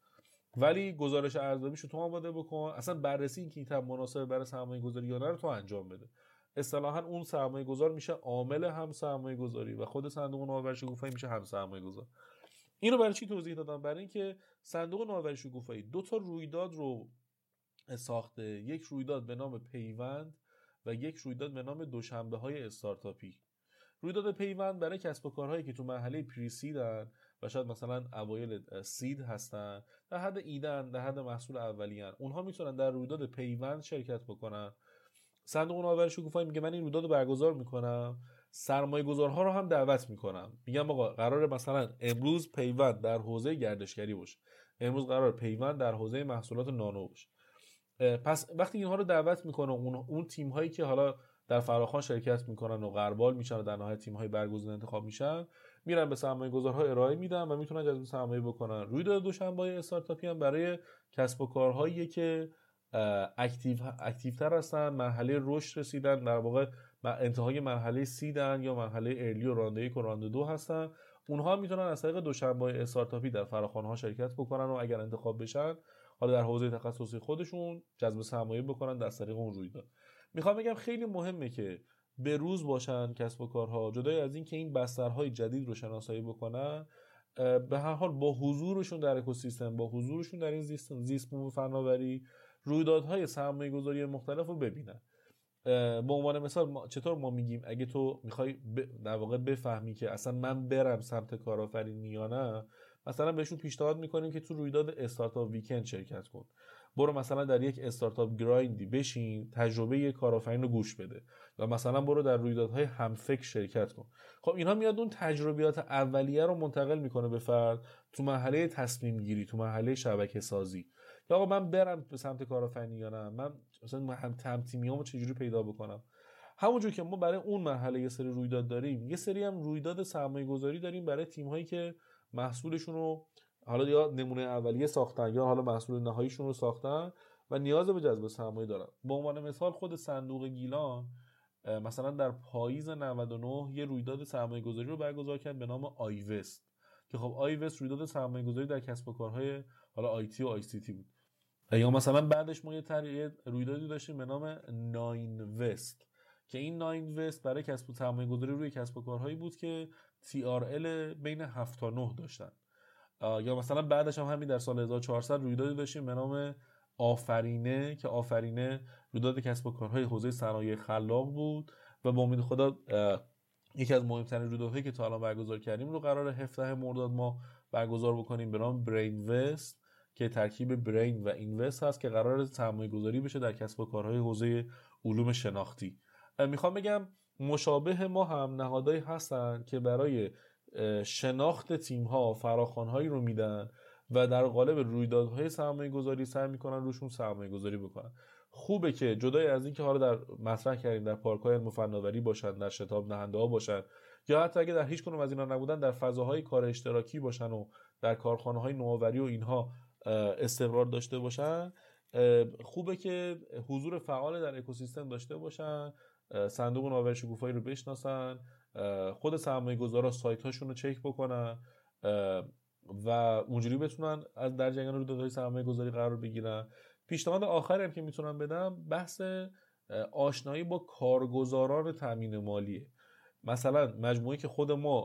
ولی گزارش ارزیابیشو تو آماده بکن. اصلا بررسی این که این مناسب برای سرمایه گذاری یا نه رو تو انجام بده. اصطلاحا اون سرمایه گذار میشه عامل هم سرمایه گذاری و خود صندوق نوآوری شکوفایی میشه هم سرمایه گذار اینو برای چی توضیح دادم؟ برای اینکه صندوق نوآوری شکوفایی دو تا رویداد رو ساخته. یک رویداد به نام پیوند و یک رویداد به نام دوشنبه های استارتاپی. رویداد پیوند برای کسب و کارهایی که تو مرحله پریسیدن و شاید مثلا اوایل سید هستن در حد ایدن در حد محصول اولیان اونها می‌تونن در رویداد پیوند شرکت بکنن. صندوق نوآوری شکوفایی میگه من این رویداد رو برگزار می‌کنم. سرمایه گذارها رو هم دعوت می‌کنم. میگم آقا قرار مثلا امروز پیوند در حوزه گردشگری باشه. امروز قرار پیوند در حوزه محصولات نانو باشه. پس وقتی اینها رو دعوت می‌کنه اون اون تیم هایی که حالا در فراخان شرکت می‌کنن و غربال میشن و در نهایت تیم های برگزیده انتخاب میشن میرن به سرمایه گذارها ارائه میدن و می‌تونن جذب سرمایه بکنن. رویداد دوشنبه استارتاپی هم برای کسب و کارهایی که اکتیو اکتیوتر هستن مرحله رشد رسیدن در واقع انتهای مرحله سیدن یا مرحله ارلی و رانده یک و رانده دو هستن. اونها می‌تونن از طریق دوشنبه استارتاپی در فراخوان ها شرکت بکنن و اگر انتخاب بشن حالا در حوزه تخصصی خودشون جذب سرمایه بکنن در طریق اون رویداد. می‌خوام بگم خیلی مهمه که به روز باشن کسب و کارها. جدای از اینکه این بسترهای جدید رو شناسایی بکنن به هر حال با حضورشون در اکوسیستم با حضورشون در این زیست زیست فناوری رویدادهای سرمایه گذاری مختلف رو ببینن. به عنوان مثال چطور ما میگیم اگه تو می‌خوای در واقع بفهمی که اصلا من برم سمت کارآفرینی یا نه مثلا بهشون پیشنهاد می‌کنیم که تو رویداد استارتاپ ویکند شرکت کن. برو مثلا در یک استارتاپ گرایندی بشین تجربه یک کارآفرین رو گوش بده. یا مثلا برو در رویدادهای همفکر شرکت کن. خب اینها میاد اون تجربیات اولیه رو منتقل می‌کنه به فرد تو مرحله تصمیم گیری تو مرحله شبکه سازی. یا آقا من برم به سمت کارآفرینی یا نه؟ من مثلا هم تیم تیمیامو چجوری پیدا بکنم؟ همونجور که ما برای اون مرحله یه سری رویداد داریم یه سری هم رویداد سرمایه گذاری داریم برای تیم هایی که محصولشون رو حالا یا نمونه اولیه ساختن یا حالا محصول نهاییشون رو ساختن و نیاز به جذب سرمایه دارن. به عنوان مثال خود صندوق گیلان مثلا در پاییز 99 یه رویداد سرمایه گذاری رو برگزار کرد به نام آیوست. که خب آیوست رویداد سرمایه گذاری در کسب و کارهای حالا آیتی و آی سی تی بود. یا مثلا بعدش ما یه رویدادی داشتیم به نام ناین وست که این ناین وست برای کسب و سرمایه گذاری روی کسب و کارهایی بود که TRL بین 7 تا 9 داشتن. یا مثلا بعدش هم همین در سال 1400 رویدادی داشتیم به نام آفرینه که آفرینه رویداد کسب و کارهای حوزه صنایع خلاق بود و با امید خدا یکی از مهمترین رویدادهایی که تا الان برگزار کردیم رو قرار 17 مرداد ما برگزار بکنیم به نام برین وست که ترکیب برین و اینوست هست که قرار سرمایه گذاری بشه در کسب و کارهای حوزه علوم شناختی. می‌خوام بگم مشابه ما هم نهادهایی هستن که برای شناخت تیم ها فراخوان هایی رو میدن و در قالب رویدادهای سرمایه گذاری سعی می‌کنن روشون سرمایه گذاری بکنن. خوبه که جدای از اینکه حالا در مطرح کردیم در پارک های فناوری باشن در شتاب نهنده ها باشن یا حتی اگه در هیچ کنون از اینا نبودن در فضاهای کار اشتراکی باشن و در کارخانه های نوآوری و اینها استقرار داشته باشن خوبه که حضور فعال در اکوسیستم داشته باشن صندوق نوآوری شکوفایی رو بشناسن خود سرمایه گذارا سایت هاشون رو چک بکنن و اونجوری بتونن از در جریان رو دادهای سرمایه گذاری قرار بگیرن. پیشنهاد آخری هم که می‌تونم بدم بحث آشنایی با کارگزاران تامین مالیه. مثلا مجموعه که خود ما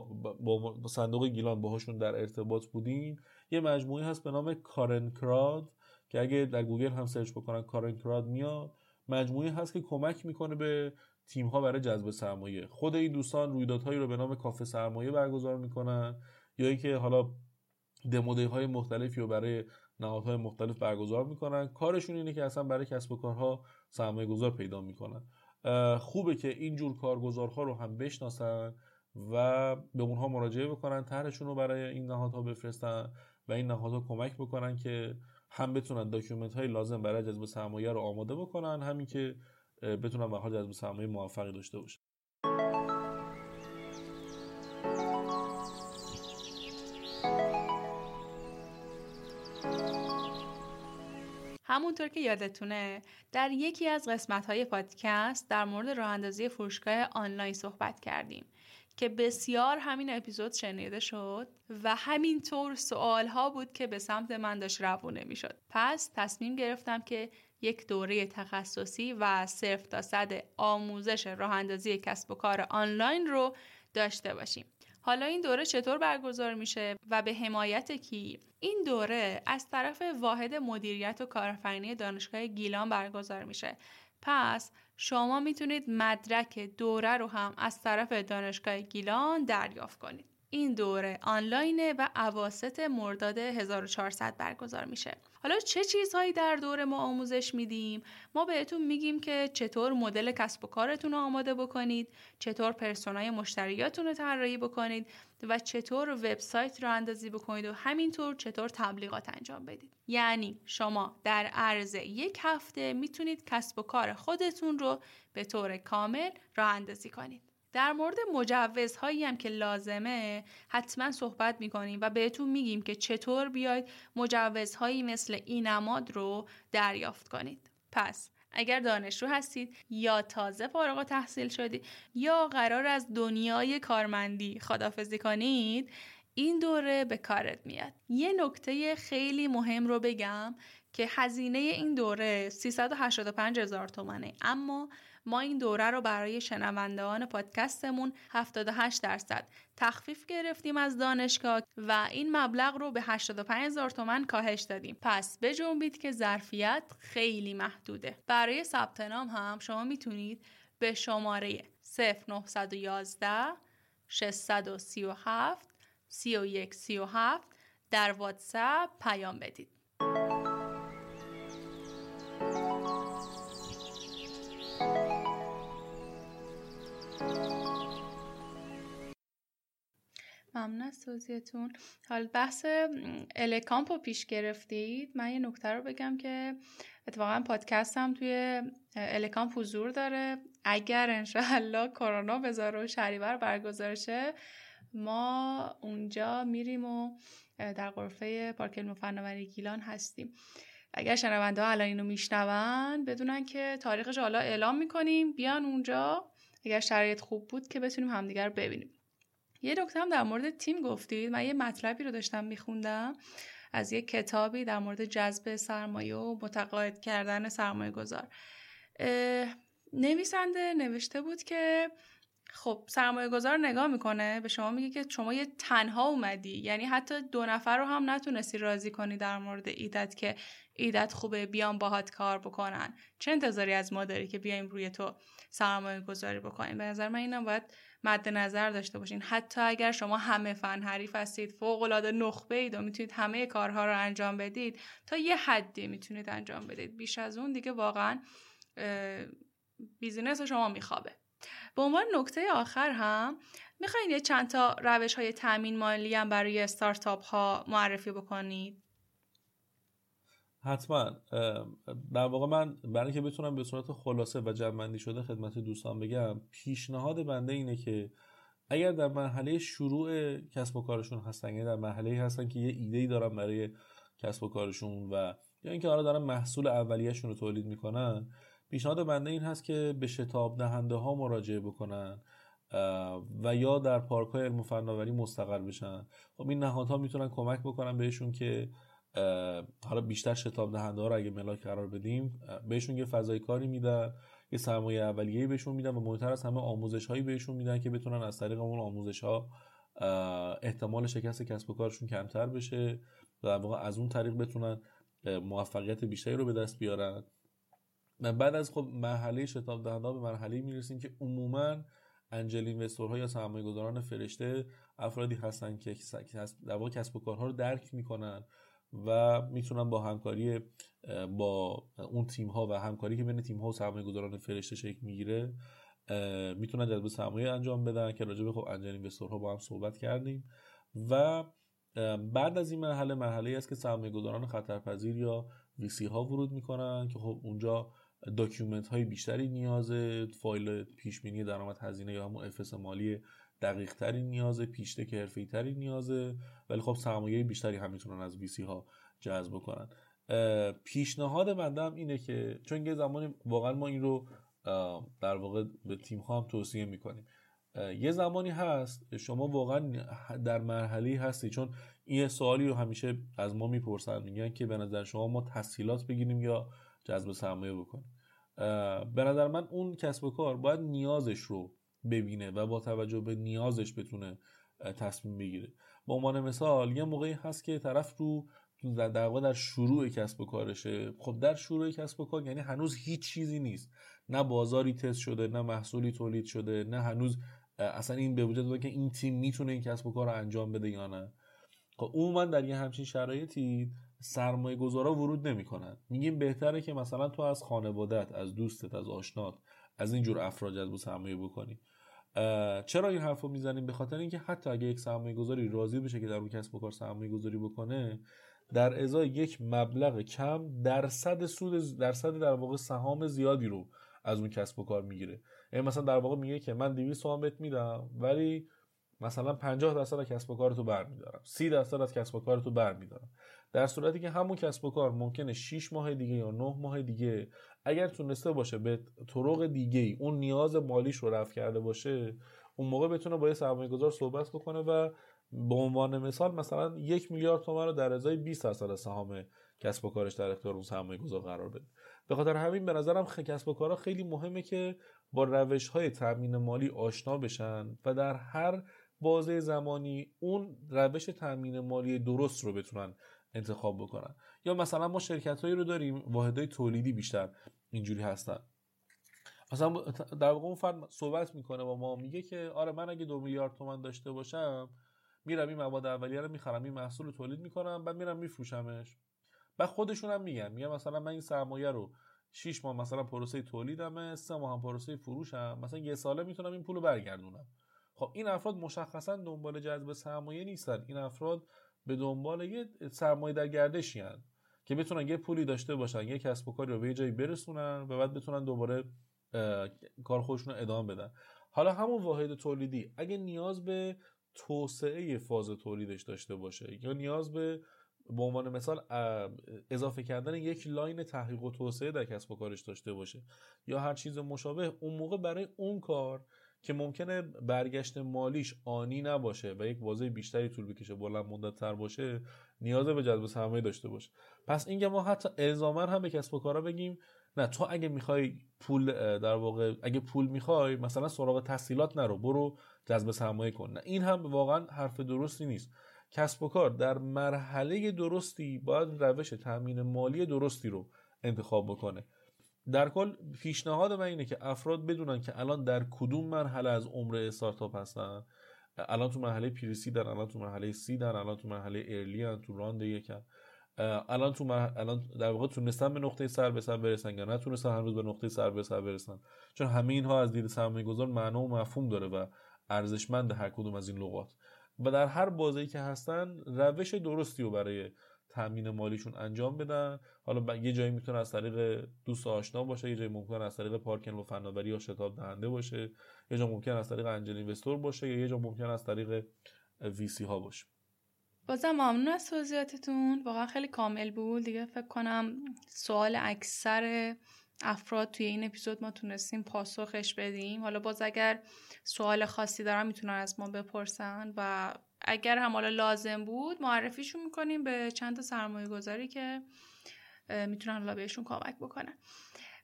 با صندوق گیلان باهاشون در ارتباط بودیم یه مجموعه هست به نام کارنکراد که اگه در گوگل هم سرچ بکنن کارنکراد میاد مجموعه هست که کمک می‌کنه به تیم ها برای جذب سرمایه. خود این دوستان رویدادهایی رو به نام کافه سرمایه برگزار می‌کنن یا اینکه حالا demo day های مختلفی رو برای نهادهای مختلف برگزار می‌کنن. کارشون اینه که اصلا برای کسب و کارها سرمایه گذار پیدا می‌کنن. خوبه که اینجور کارگزارها رو هم بشناسن و به اونها مراجعه بکنن طرحشون رو برای این نهادها بفرستن و این نهادها کمک بکنن که هم بتونن document های لازم برای جذب سرمایه رو آماده بکنن. همین که بتونن به حال جذب سرمایه موفقی داشته باشن همونطور که یادتونه در یکی از قسمت های پادکست در مورد راه اندازی فروشگاه آنلاین صحبت کردیم. که بسیار همین اپیزود شنیده شد و همینطور سوال ها بود که به سمت من داشت روونه می‌شد. پس تصمیم گرفتم که یک دوره تخصصی و صرف تا صد آموزش راه اندازی کسب و کار آنلاین رو داشته باشیم. حالا این دوره چطور برگزار میشه و به حمایت کی؟ این دوره از طرف واحد مدیریت و کارآفرینی دانشگاه گیلان برگزار میشه. پس شما می‌تونید مدرک دوره رو هم از طرف دانشگاه گیلان دریافت کنید. این دوره آنلاینه و عواست مرداد 1400 برگزار میشه. حالا چه چیزهایی در دوره ما آموزش میدیم؟ ما بهتون میگیم که چطور مدل کسب و کارتون رو آماده بکنید چطور پرسونای مشتریاتون رو طراحی بکنید و چطور وبسایت رو اندازی بکنید و همینطور چطور تبلیغات انجام بدید. یعنی شما در عرض یک هفته می‌تونید کسب و کار خودتون رو به طور کامل راه اندازی کنید. در مورد مجوزهایی هم که لازمه حتما صحبت می‌کنیم و بهتون میگیم که چطور بیاید مجوزهایی مثل اینماد رو دریافت کنید. پس اگر دانشجو هستید یا تازه فارغ تحصیل شدید یا قرار از دنیای کارمندی خدافزی کنید این دوره به کارت میاد. یه نکته خیلی مهم رو بگم که هزینه این دوره 385 هزار تومنه. اما ما این دوره رو برای شنوندگان پادکستمون 78 درصد تخفیف گرفتیم از دانشگاه و این مبلغ رو به 85 هزار تومن کاهش دادیم. پس بجنبید که ظرفیت خیلی محدوده. برای ثبت نام هم شما می‌تونید به شماره 0911 637 3137 در واتساپ پیام بدید. ممنون از توضیحتون. حال بحث الکامپ رو پیش گرفتید. من یه نکته رو بگم که اتفاقا پادکست هم توی الکامپ حضور داره. اگر انشاءالله کرونا بذاره و شهریور برگزار شه ما اونجا میریم و در غرفه پارک علم فناوری گیلان هستیم. اگر شنونده ها الان اینو میشنون بدونن که تاریخش حالا اعلام می‌کنیم. بیان اونجا. اگر شرایط خوب بود که بتونیم همدیگر رو ببینیم. یه نکته هم در مورد تیم گفتید. من یه مطلبی رو داشتم میخوندم. از یه کتابی در مورد جذب سرمایه و متقاعد کردن سرمایه گذار. نویسنده نوشته بود که خب سرمایه گذار نگاه می‌کنه به شما میگه که شما یه تنها اومدی. یعنی حتی دو نفر رو هم نتونستی راضی کنی در مورد ایدت که ایدت خوبه بیان باهات کار بکنن. چه انتظاری از ما داری که بیایم روی تو؟ سرمایه گذاری بکنیم. به نظر من اینم باید مد نظر داشته باشین. حتی اگر شما همه فن حریف هستید فوق العاده نخبه اید و می‌تونید همه کارها رو انجام بدید تا یه حدی می‌تونید انجام بدید. بیش از اون دیگه واقعا بیزینس شما میخوابه. به عنوان نکته آخر هم می‌خواین یه چند تا روش های تامین مالی هم برای استارتاپ ها معرفی بکنید؟ حتما در واقع من برای اینکه بتونم به صورت خلاصه و جمعندی شده خدمت دوستان بگم پیشنهاد بنده اینه که اگر در مرحله شروع کسب و کارشون هستن یعنی در مرحله هستن که یه ایده ای دارن برای کسب و کارشون و یا اینکه حالا دارن محصول اولیهشون رو تولید می‌کنن پیشنهاد بنده این هست که به شتاب دهنده ها مراجعه بکنن و یا در پارک های علم و فناوری مستقر بشن. خب این نهادها می‌تونن کمک بکنن بهشون که حالا بیشتر شتاب دهنده ها رو اگه ملاک قرار بدیم بهشون یه فضای کاری میدن یه سرمایه اولیه‌ای بهشون میدن و مهمتر از همه آموزش هایی بهشون میدن که بتونن از طریق اون آموزش ها احتمال شکست کسب و کارشون کمتر بشه و در واقع از اون طریق بتونن موفقیت بیشتری رو به دست بیارن. و بعد از خب مرحله شتاب دهنده به مرحله می‌رسیم که عموما انجل اینوستورها یا سرمایه گذاران فرشته افرادی هستن که در کسب و کارها رو درک می‌کنن. و می‌تونن با همکاری با اون تیم ها و همکاری که بین تیم ها و سرمایه گذاران فرشته شکل می‌گیره می‌تونن جذب سرمایه انجام بدن که راجع به خب انجل اینوستورها با هم صحبت کردیم. و بعد از این مرحله مرحله است که سرمایه گذاران خطرپذیر یا VC ها ورود می‌کنن که خب اونجا document های بیشتری نیازه فایل پیش بینی درآمد هزینه یا همون FS مالی دقیق تری نیازه pitch deck حرفه‌ای تری نیازه. ولی خب سرمایه بیشتری هم می‌تونن از VC ها جذب کنن پیشنهاد بنده هم اینه که چون یه زمانی واقعا ما این رو در واقع به تیم ها هم توصیه می‌کنیم. یه زمانی هست شما واقعا در مرحله هستی. چون این سوالی رو همیشه از ما می‌پرسن میگن که به نظر شما ما تسهیلات بگیریم یا جذب سرمایه بکنه به نظر من اون کسب و کار باید نیازش رو ببینه و با توجه به نیازش بتونه تصمیم بگیره. به عنوان مثال یه موقعی هست که طرف رو در واقع در شروع کسب و کارشه. خب در شروع کسب و کار یعنی هنوز هیچ چیزی نیست. نه بازاری تست شده نه محصولی تولید شده نه هنوز اصلا این به وجود که این تیم می‌تونه این کسب و کار رو انجام بده یا نه. خب عموما در یه همچین شرایطی سرمایه گذارا ورود نمی‌کنن. میگیم بهتره که مثلا تو از خانوادت از دوستت از آشنات از اینجور افراد جذب سرمایه بکنی. چرا این حرفو می‌زنیم؟ به خاطر اینکه حتی اگه یک سرمایه گذاری راضی بشه که در اون کسب و کار سرمایه گذاری بکنه در ازای یک مبلغ کم درصد سود درصد در واقع سهام زیادی رو از اون کسب و کار می‌گیره. یعنی مثلا در واقع میگه که من 200 تومن بهت میدم ولی مثلا 50 درصد از کسب و کارتو برمیدارم 30 درصد از کسب و کارتو برمیدارم در صورتی که همون کسب و کار ممکنه 6 ماه دیگه یا 9 ماه دیگه اگر تونسته باشه به طرق دیگه ای اون نیاز مالیش رو رفع کرده باشه اون موقع بتونه با یه سرمایه گذار صحبت بکنه و به عنوان مثال مثلا یک میلیارد تومن رو در ازای 20 درصد سهام کسب و کارش در اختیار اون سرمایه گذار قرار بده. به خاطر همین به نظرم کسب و کارها خیلی مهمه که با روش های تامین مالی آشنا بشن و در هر بازه زمانی اون روش تامین مالی درست رو بتونن انتخاب بکنن. یا مثلا ما شرکت هایی رو داریم واحدهای تولیدی بیشتر اینجوری هستن. مثلا در واقع اون فرد صحبت می‌کنه با ما میگه که آره من اگه دو میلیارد تومن داشته باشم میرم این مواد اولیه رو می‌خرم این محصول رو تولید می‌کنم بعد میرم میفروشمش. بعد خودشون هم میگن میگن مثلا من این سرمایه رو 6 ماه مثلا پروسه تولیدمه سه ماه هم پروسه فروشم مثلا یه ساله می‌تونم این پول برگردونم. خب این افراد مشخصا دنبال جذب سرمایه نیستن. این افراد به دنبال یه سرمایه در گردشی هن. که بتونن یه پولی داشته باشن یه کسب و کاری رو به یه جایی برسونن و بعد بتونن دوباره کار خودشون رو ادامه بدن حالا همون واحد تولیدی اگه نیاز به توسعه فاز تولیدش داشته باشه یا نیاز به به عنوان مثال اضافه کردن یک لاین تحقیق و توسعه در کسب و کارش داشته باشه یا هر چیز مشابه اون موقع برای اون کار که ممکنه برگشت مالیش آنی نباشه و یک بازه بیشتری طول بکشه بلند مدت تر باشه نیاز به جذب سرمایه داشته باشه. پس اینکه ما حتی الزاما هم به کسب و کارا بگیم نه تو اگه می‌خوای پول در واقع اگه پول می‌خوای مثلا سراغ تحصیلات نرو برو جذب سرمایه کن. نه این هم واقعا حرف درستی نیست. کسب و کار در مرحله درستی باید روش تامین مالی درستی رو انتخاب بکنه. در کل پیشنهاد من اینه که افراد بدونن که الان در کدوم مرحله از عمر استارتاپ هستن. الان تو مرحله پیریسی در الان تو مرحله سی در الان تو مرحله ارلی هن تو راند یکن. الان تو الان در واقع تونستن به نقطه سر به سر برسن یا نتونستن هنوز به نقطه سر به سر برسن. چون همه اینها از دید سرمایه گذار معنا و مفهوم داره و ارزشمند هر کدوم از این لغات. و در هر بازی که هستن روش درستی رو برای تامین مالیشون انجام بدن. حالا یه جایی می‌تونه از طریق دوست آشنا باشه یه جایی ممکن از طریق پارکن و فناوری یا شتاب دهنده باشه. یه جا ممکن از طریق انجل اینوستور باشه یا یه جا ممکن از طریق ویسی ها باشه. بازم ممنون از توضیحاتتون. واقعا خیلی کامل بود. دیگه فکر کنم سوال اکثر افراد توی این اپیزود ما تونستیم پاسخش بدیم. حالا باز اگر سوال خاصی دارن می‌تونن از ما بپرسن و اگر هم حالا لازم بود معرفیشون می‌کنیم به چند تا سرمایه گذاری که می‌تونن حالا بهشون کمک بکنن.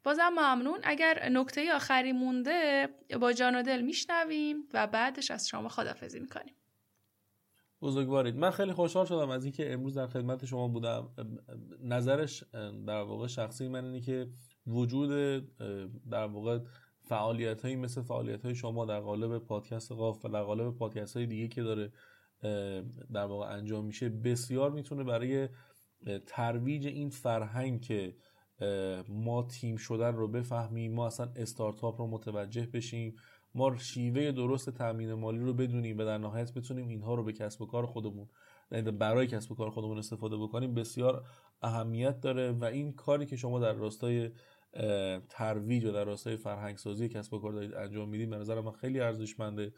بازم ممنون. اگر نکته آخری مونده با جان و دل میشنویم و بعدش از شما خدافزی می‌کنیم. بزرگوارید. من خیلی خوشحال شدم از اینکه امروز در خدمت شما بودم. نظرش در واقع شخصی من اینه که وجود در واقع فعالیت هایی مثل فعالیت های شما در قالب پادکست قاف و در قالب پادکست های دیگه که داره در واقع انجام میشه. بسیار می‌تونه برای ترویج این فرهنگ که ما تیم شدن رو بفهمیم ما اصلا استارتاپ رو متوجه بشیم ما شیوه درست تامین مالی رو بدونیم و در نهایت بتونیم اینها رو به کسب و کار خودمون یعنی برای کسب و کار خودمون استفاده بکنیم. بسیار اهمیت داره و این کاری که شما در راستای ترویج و در راستای فرهنگ سازی کسب و کار دارید انجام می‌دید به نظر من خیلی ارزشمنده.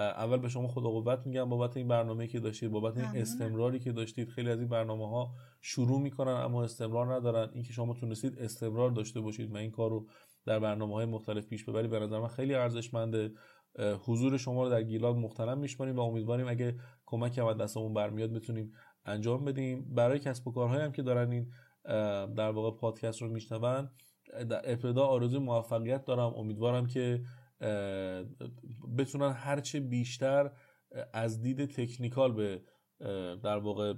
اول به شما خدا قوت میگم بابت این برنامه که داشتید بابت این استمراری که داشتید. خیلی از این برنامه ها شروع می‌کنن اما استمرار ندارن. اینکه شما تونستید استمرار داشته باشید و این کار رو در برنامه های مختلف پیش ببرید به نظر من خیلی ارزشمنده. حضور شما رو در گیلاد مختلف میشماریم و امیدواریم اگه کمک هم دستمون برمیاد بتونیم انجام بدیم. برای کسب و کارهایی هم که دارن این در واقع پادکست رو میشنون در ابتدا آرزوی موفقیت دارم. امیدوارم که بتونن هرچه بیشتر از دید تکنیکال به در واقع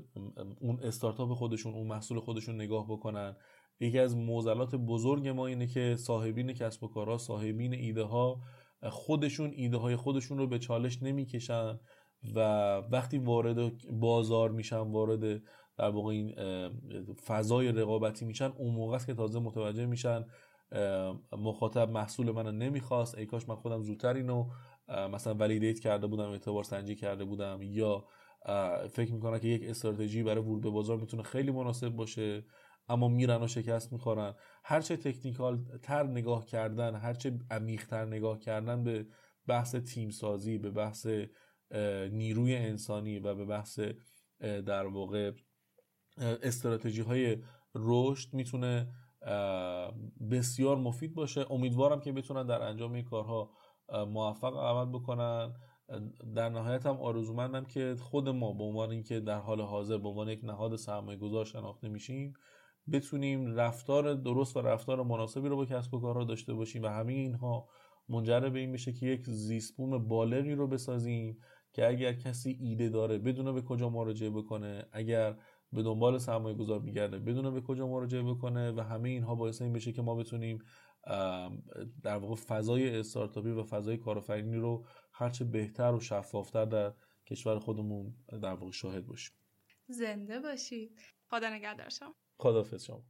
اون استارتاپ خودشون اون محصول خودشون نگاه بکنن. یکی از موزلات بزرگ ما اینه که صاحبین کسب و کارها صاحبین ایده ها خودشون ایده های خودشون رو به چالش نمی‌کشن و وقتی وارد بازار میشن وارد در واقع این فضای رقابتی میشن اون موقع است که تازه متوجه میشن مخاطب محصول منو نمی‌خواست. ای کاش من خودم زودتر اینو مثلا ولیدیت کرده بودم اعتبار سنجی کرده بودم یا فکر می‌کنم که یک استراتژی برای ورود به بازار می‌تونه خیلی مناسب باشه اما میرن و شکست می‌خورن. هرچه تکنیکال تر نگاه کردن هرچه عمیق تر نگاه کردن به بحث تیم سازی به بحث نیروی انسانی و به بحث در واقع استراتژی های رشد می‌تونه بسیار مفید باشه. امیدوارم که بتونن در انجام این کارها موفق عمل بکنن. در نهایت هم آرزومندم که خود ما به عنوان اینکه در حال حاضر به عنوان یک نهاد سرمایه گذار شناخته میشیم بتونیم رفتار درست و رفتار مناسبی رو با کسب و کارها داشته باشیم و همه اینها منجر به این بشه که یک زیستبوم بالغی رو بسازیم که اگر کسی ایده داره بدونه به کجا مراجعه بکنه اگر به دنبال سرمایه گذار میگرده بدونه به کجا مراجعه بکنه و همه اینها باعث این بشه که ما بتونیم در واقع فضای استارتاپی و فضای کارآفرینی رو هرچه بهتر و شفافتر در کشور خودمون در واقع شاهد باشیم. زنده باشید. خدا نگهدار شما. خداحافظ شما.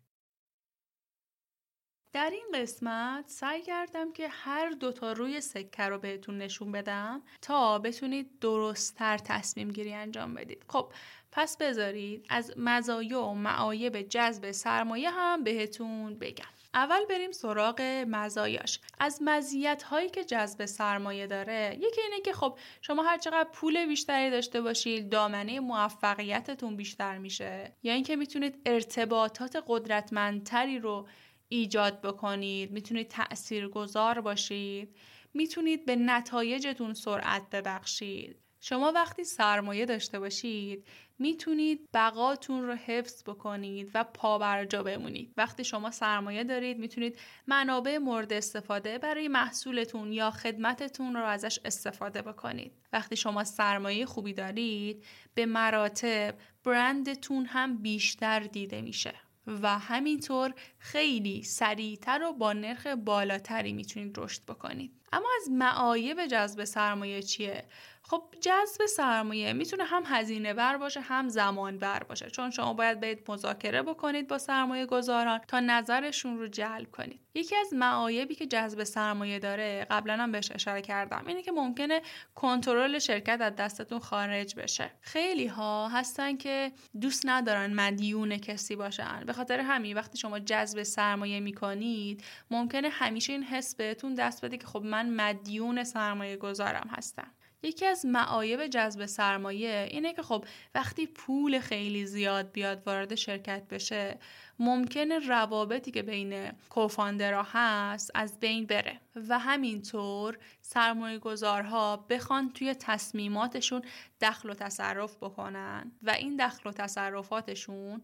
در این قسمت سعی کردم که هر دوتا روی سکه رو بهتون نشون بدم تا بتونید درستتر تصمیم گیری انجام بدید. خب پس بذارید از مزایا و معایب جذب سرمایه هم بهتون بگم. اول بریم سراغ مزایاش. از مزیت هایی که جذب سرمایه داره یکی اینه که خب شما هر چقدر پول بیشتری داشته باشید دامنه موفقیتتون بیشتر میشه. یا اینکه می‌تونید ارتباطات قدرتمندتری رو ایجاد بکنید می‌تونید تأثیر گذار باشید می‌تونید به نتایجتون سرعت ببخشید. شما وقتی سرمایه داشته باشید می‌تونید بقاتون رو حفظ بکنید و پابرجا بمونید. وقتی شما سرمایه دارید می‌تونید منابع مورد استفاده برای محصولتون یا خدمتتون رو ازش استفاده بکنید. وقتی شما سرمایه خوبی دارید به مراتب برندتون هم بیشتر دیده میشه. و همینطور خیلی سریعتر و با نرخ بالاتری می‌تونید رشد بکنید. اما از معایب جذب سرمایه چیه؟ خب جذب سرمایه می‌تونه هم هزینه بر باشه هم زمان بر باشه. چون شما باید برید مذاکره بکنید با سرمایه گذاران تا نظرشون رو جلب کنید. یکی از معایبی که جذب سرمایه داره قبلا هم بهش اشاره کردم اینه که ممکنه کنترل شرکت از دستتون خارج بشه. خیلی ها هستن که دوست ندارن مدیون کسی باشن. به خاطر همین وقتی شما جذب سرمایه می‌کنید ممکنه همیشه این حس بهتون دست بده که خب من مدیون سرمایه گذارم هستم. یکی از معایب جذب سرمایه اینه که خب وقتی پول خیلی زیاد بیاد وارد شرکت بشه ممکنه روابطی که بین کوفاندرها هست از بین بره. و همینطور سرمایه گذارها بخوان توی تصمیماتشون دخل و تصرف بکنن و این دخل و تصرفاتشون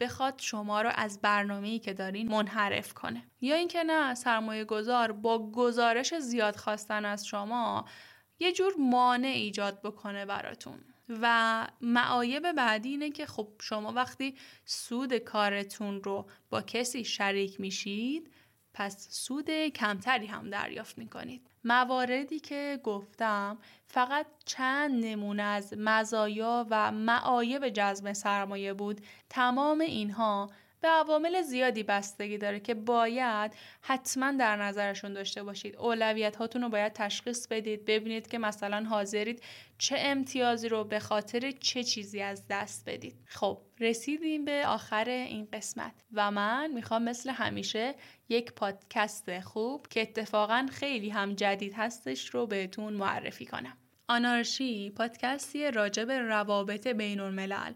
بخواد شما رو از برنامه‌ای که دارین منحرف کنه. یا اینکه نه سرمایه گذار با گزارش زیاد خواستن از شما یه جور مانع ایجاد بکنه براتون. و معایب بعدی اینه که خب شما وقتی سود کارتون رو با کسی شریک میشید پس سود کمتری هم دریافت می‌کنید. مواردی که گفتم فقط چند نمونه از مزایا و معایب جذب سرمایه بود. تمام اینها به عوامل زیادی بستگی داره که باید حتما در نظرشون داشته باشید. اولویت هاتون رو باید تشخیص بدید ببینید که مثلا حاضرید چه امتیازی رو به خاطر چه چیزی از دست بدید. خب رسیدیم به آخر این قسمت و من می‌خوام مثل همیشه یک پادکست خوب که اتفاقا خیلی هم جدید هستش رو بهتون معرفی کنم. آنارشی پادکستی راجع به روابط بین الملل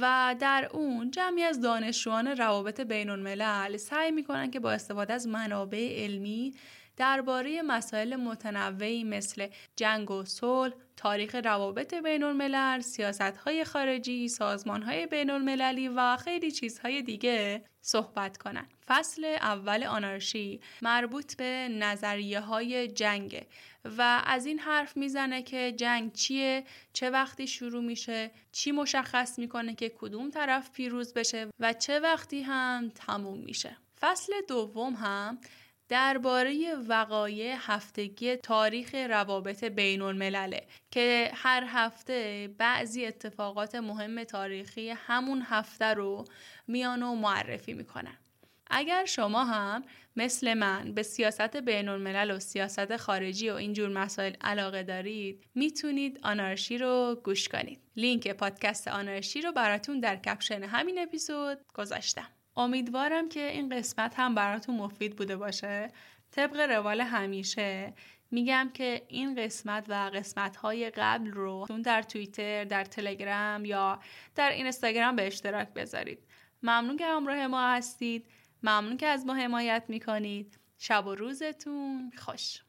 و در اون جمعی از دانشجویان روابط بین الملل سعی می‌کنن که با استفاده از منابع علمی درباره مسائل متنوعی مثل جنگ و صلح، تاریخ روابط بین الملل، سیاست های خارجی، سازمان های بین المللی و خیلی چیزهای دیگه صحبت کنن. فصل اول آنارشی مربوط به نظریه های جنگ و از این حرف می‌زنه که جنگ چیه چه وقتی شروع میشه چی مشخص می‌کنه که کدوم طرف پیروز بشه و چه وقتی هم تموم میشه فصل دوم هم درباره وقایع هفتگی تاریخ روابط بین الملله که هر هفته بعضی اتفاقات مهم تاریخی همون هفته رو میان و معرفی می‌کنن. اگر شما هم مثل من به سیاست بین الملل و سیاست خارجی و اینجور مسائل علاقه دارید می‌تونید آنارشی رو گوش کنید. لینک پادکست آنارشی رو براتون در کپشن همین اپیزود گذاشتم. امیدوارم که این قسمت هم براتون مفید بوده باشه. طبق روال همیشه میگم که این قسمت و قسمت های قبل رو در توییتر، در تلگرام یا در اینستاگرام به اشتراک بذارید. ممنون که همراه ما هستید. ممنون که از ما حمایت می‌کنید شب و روزتون خوش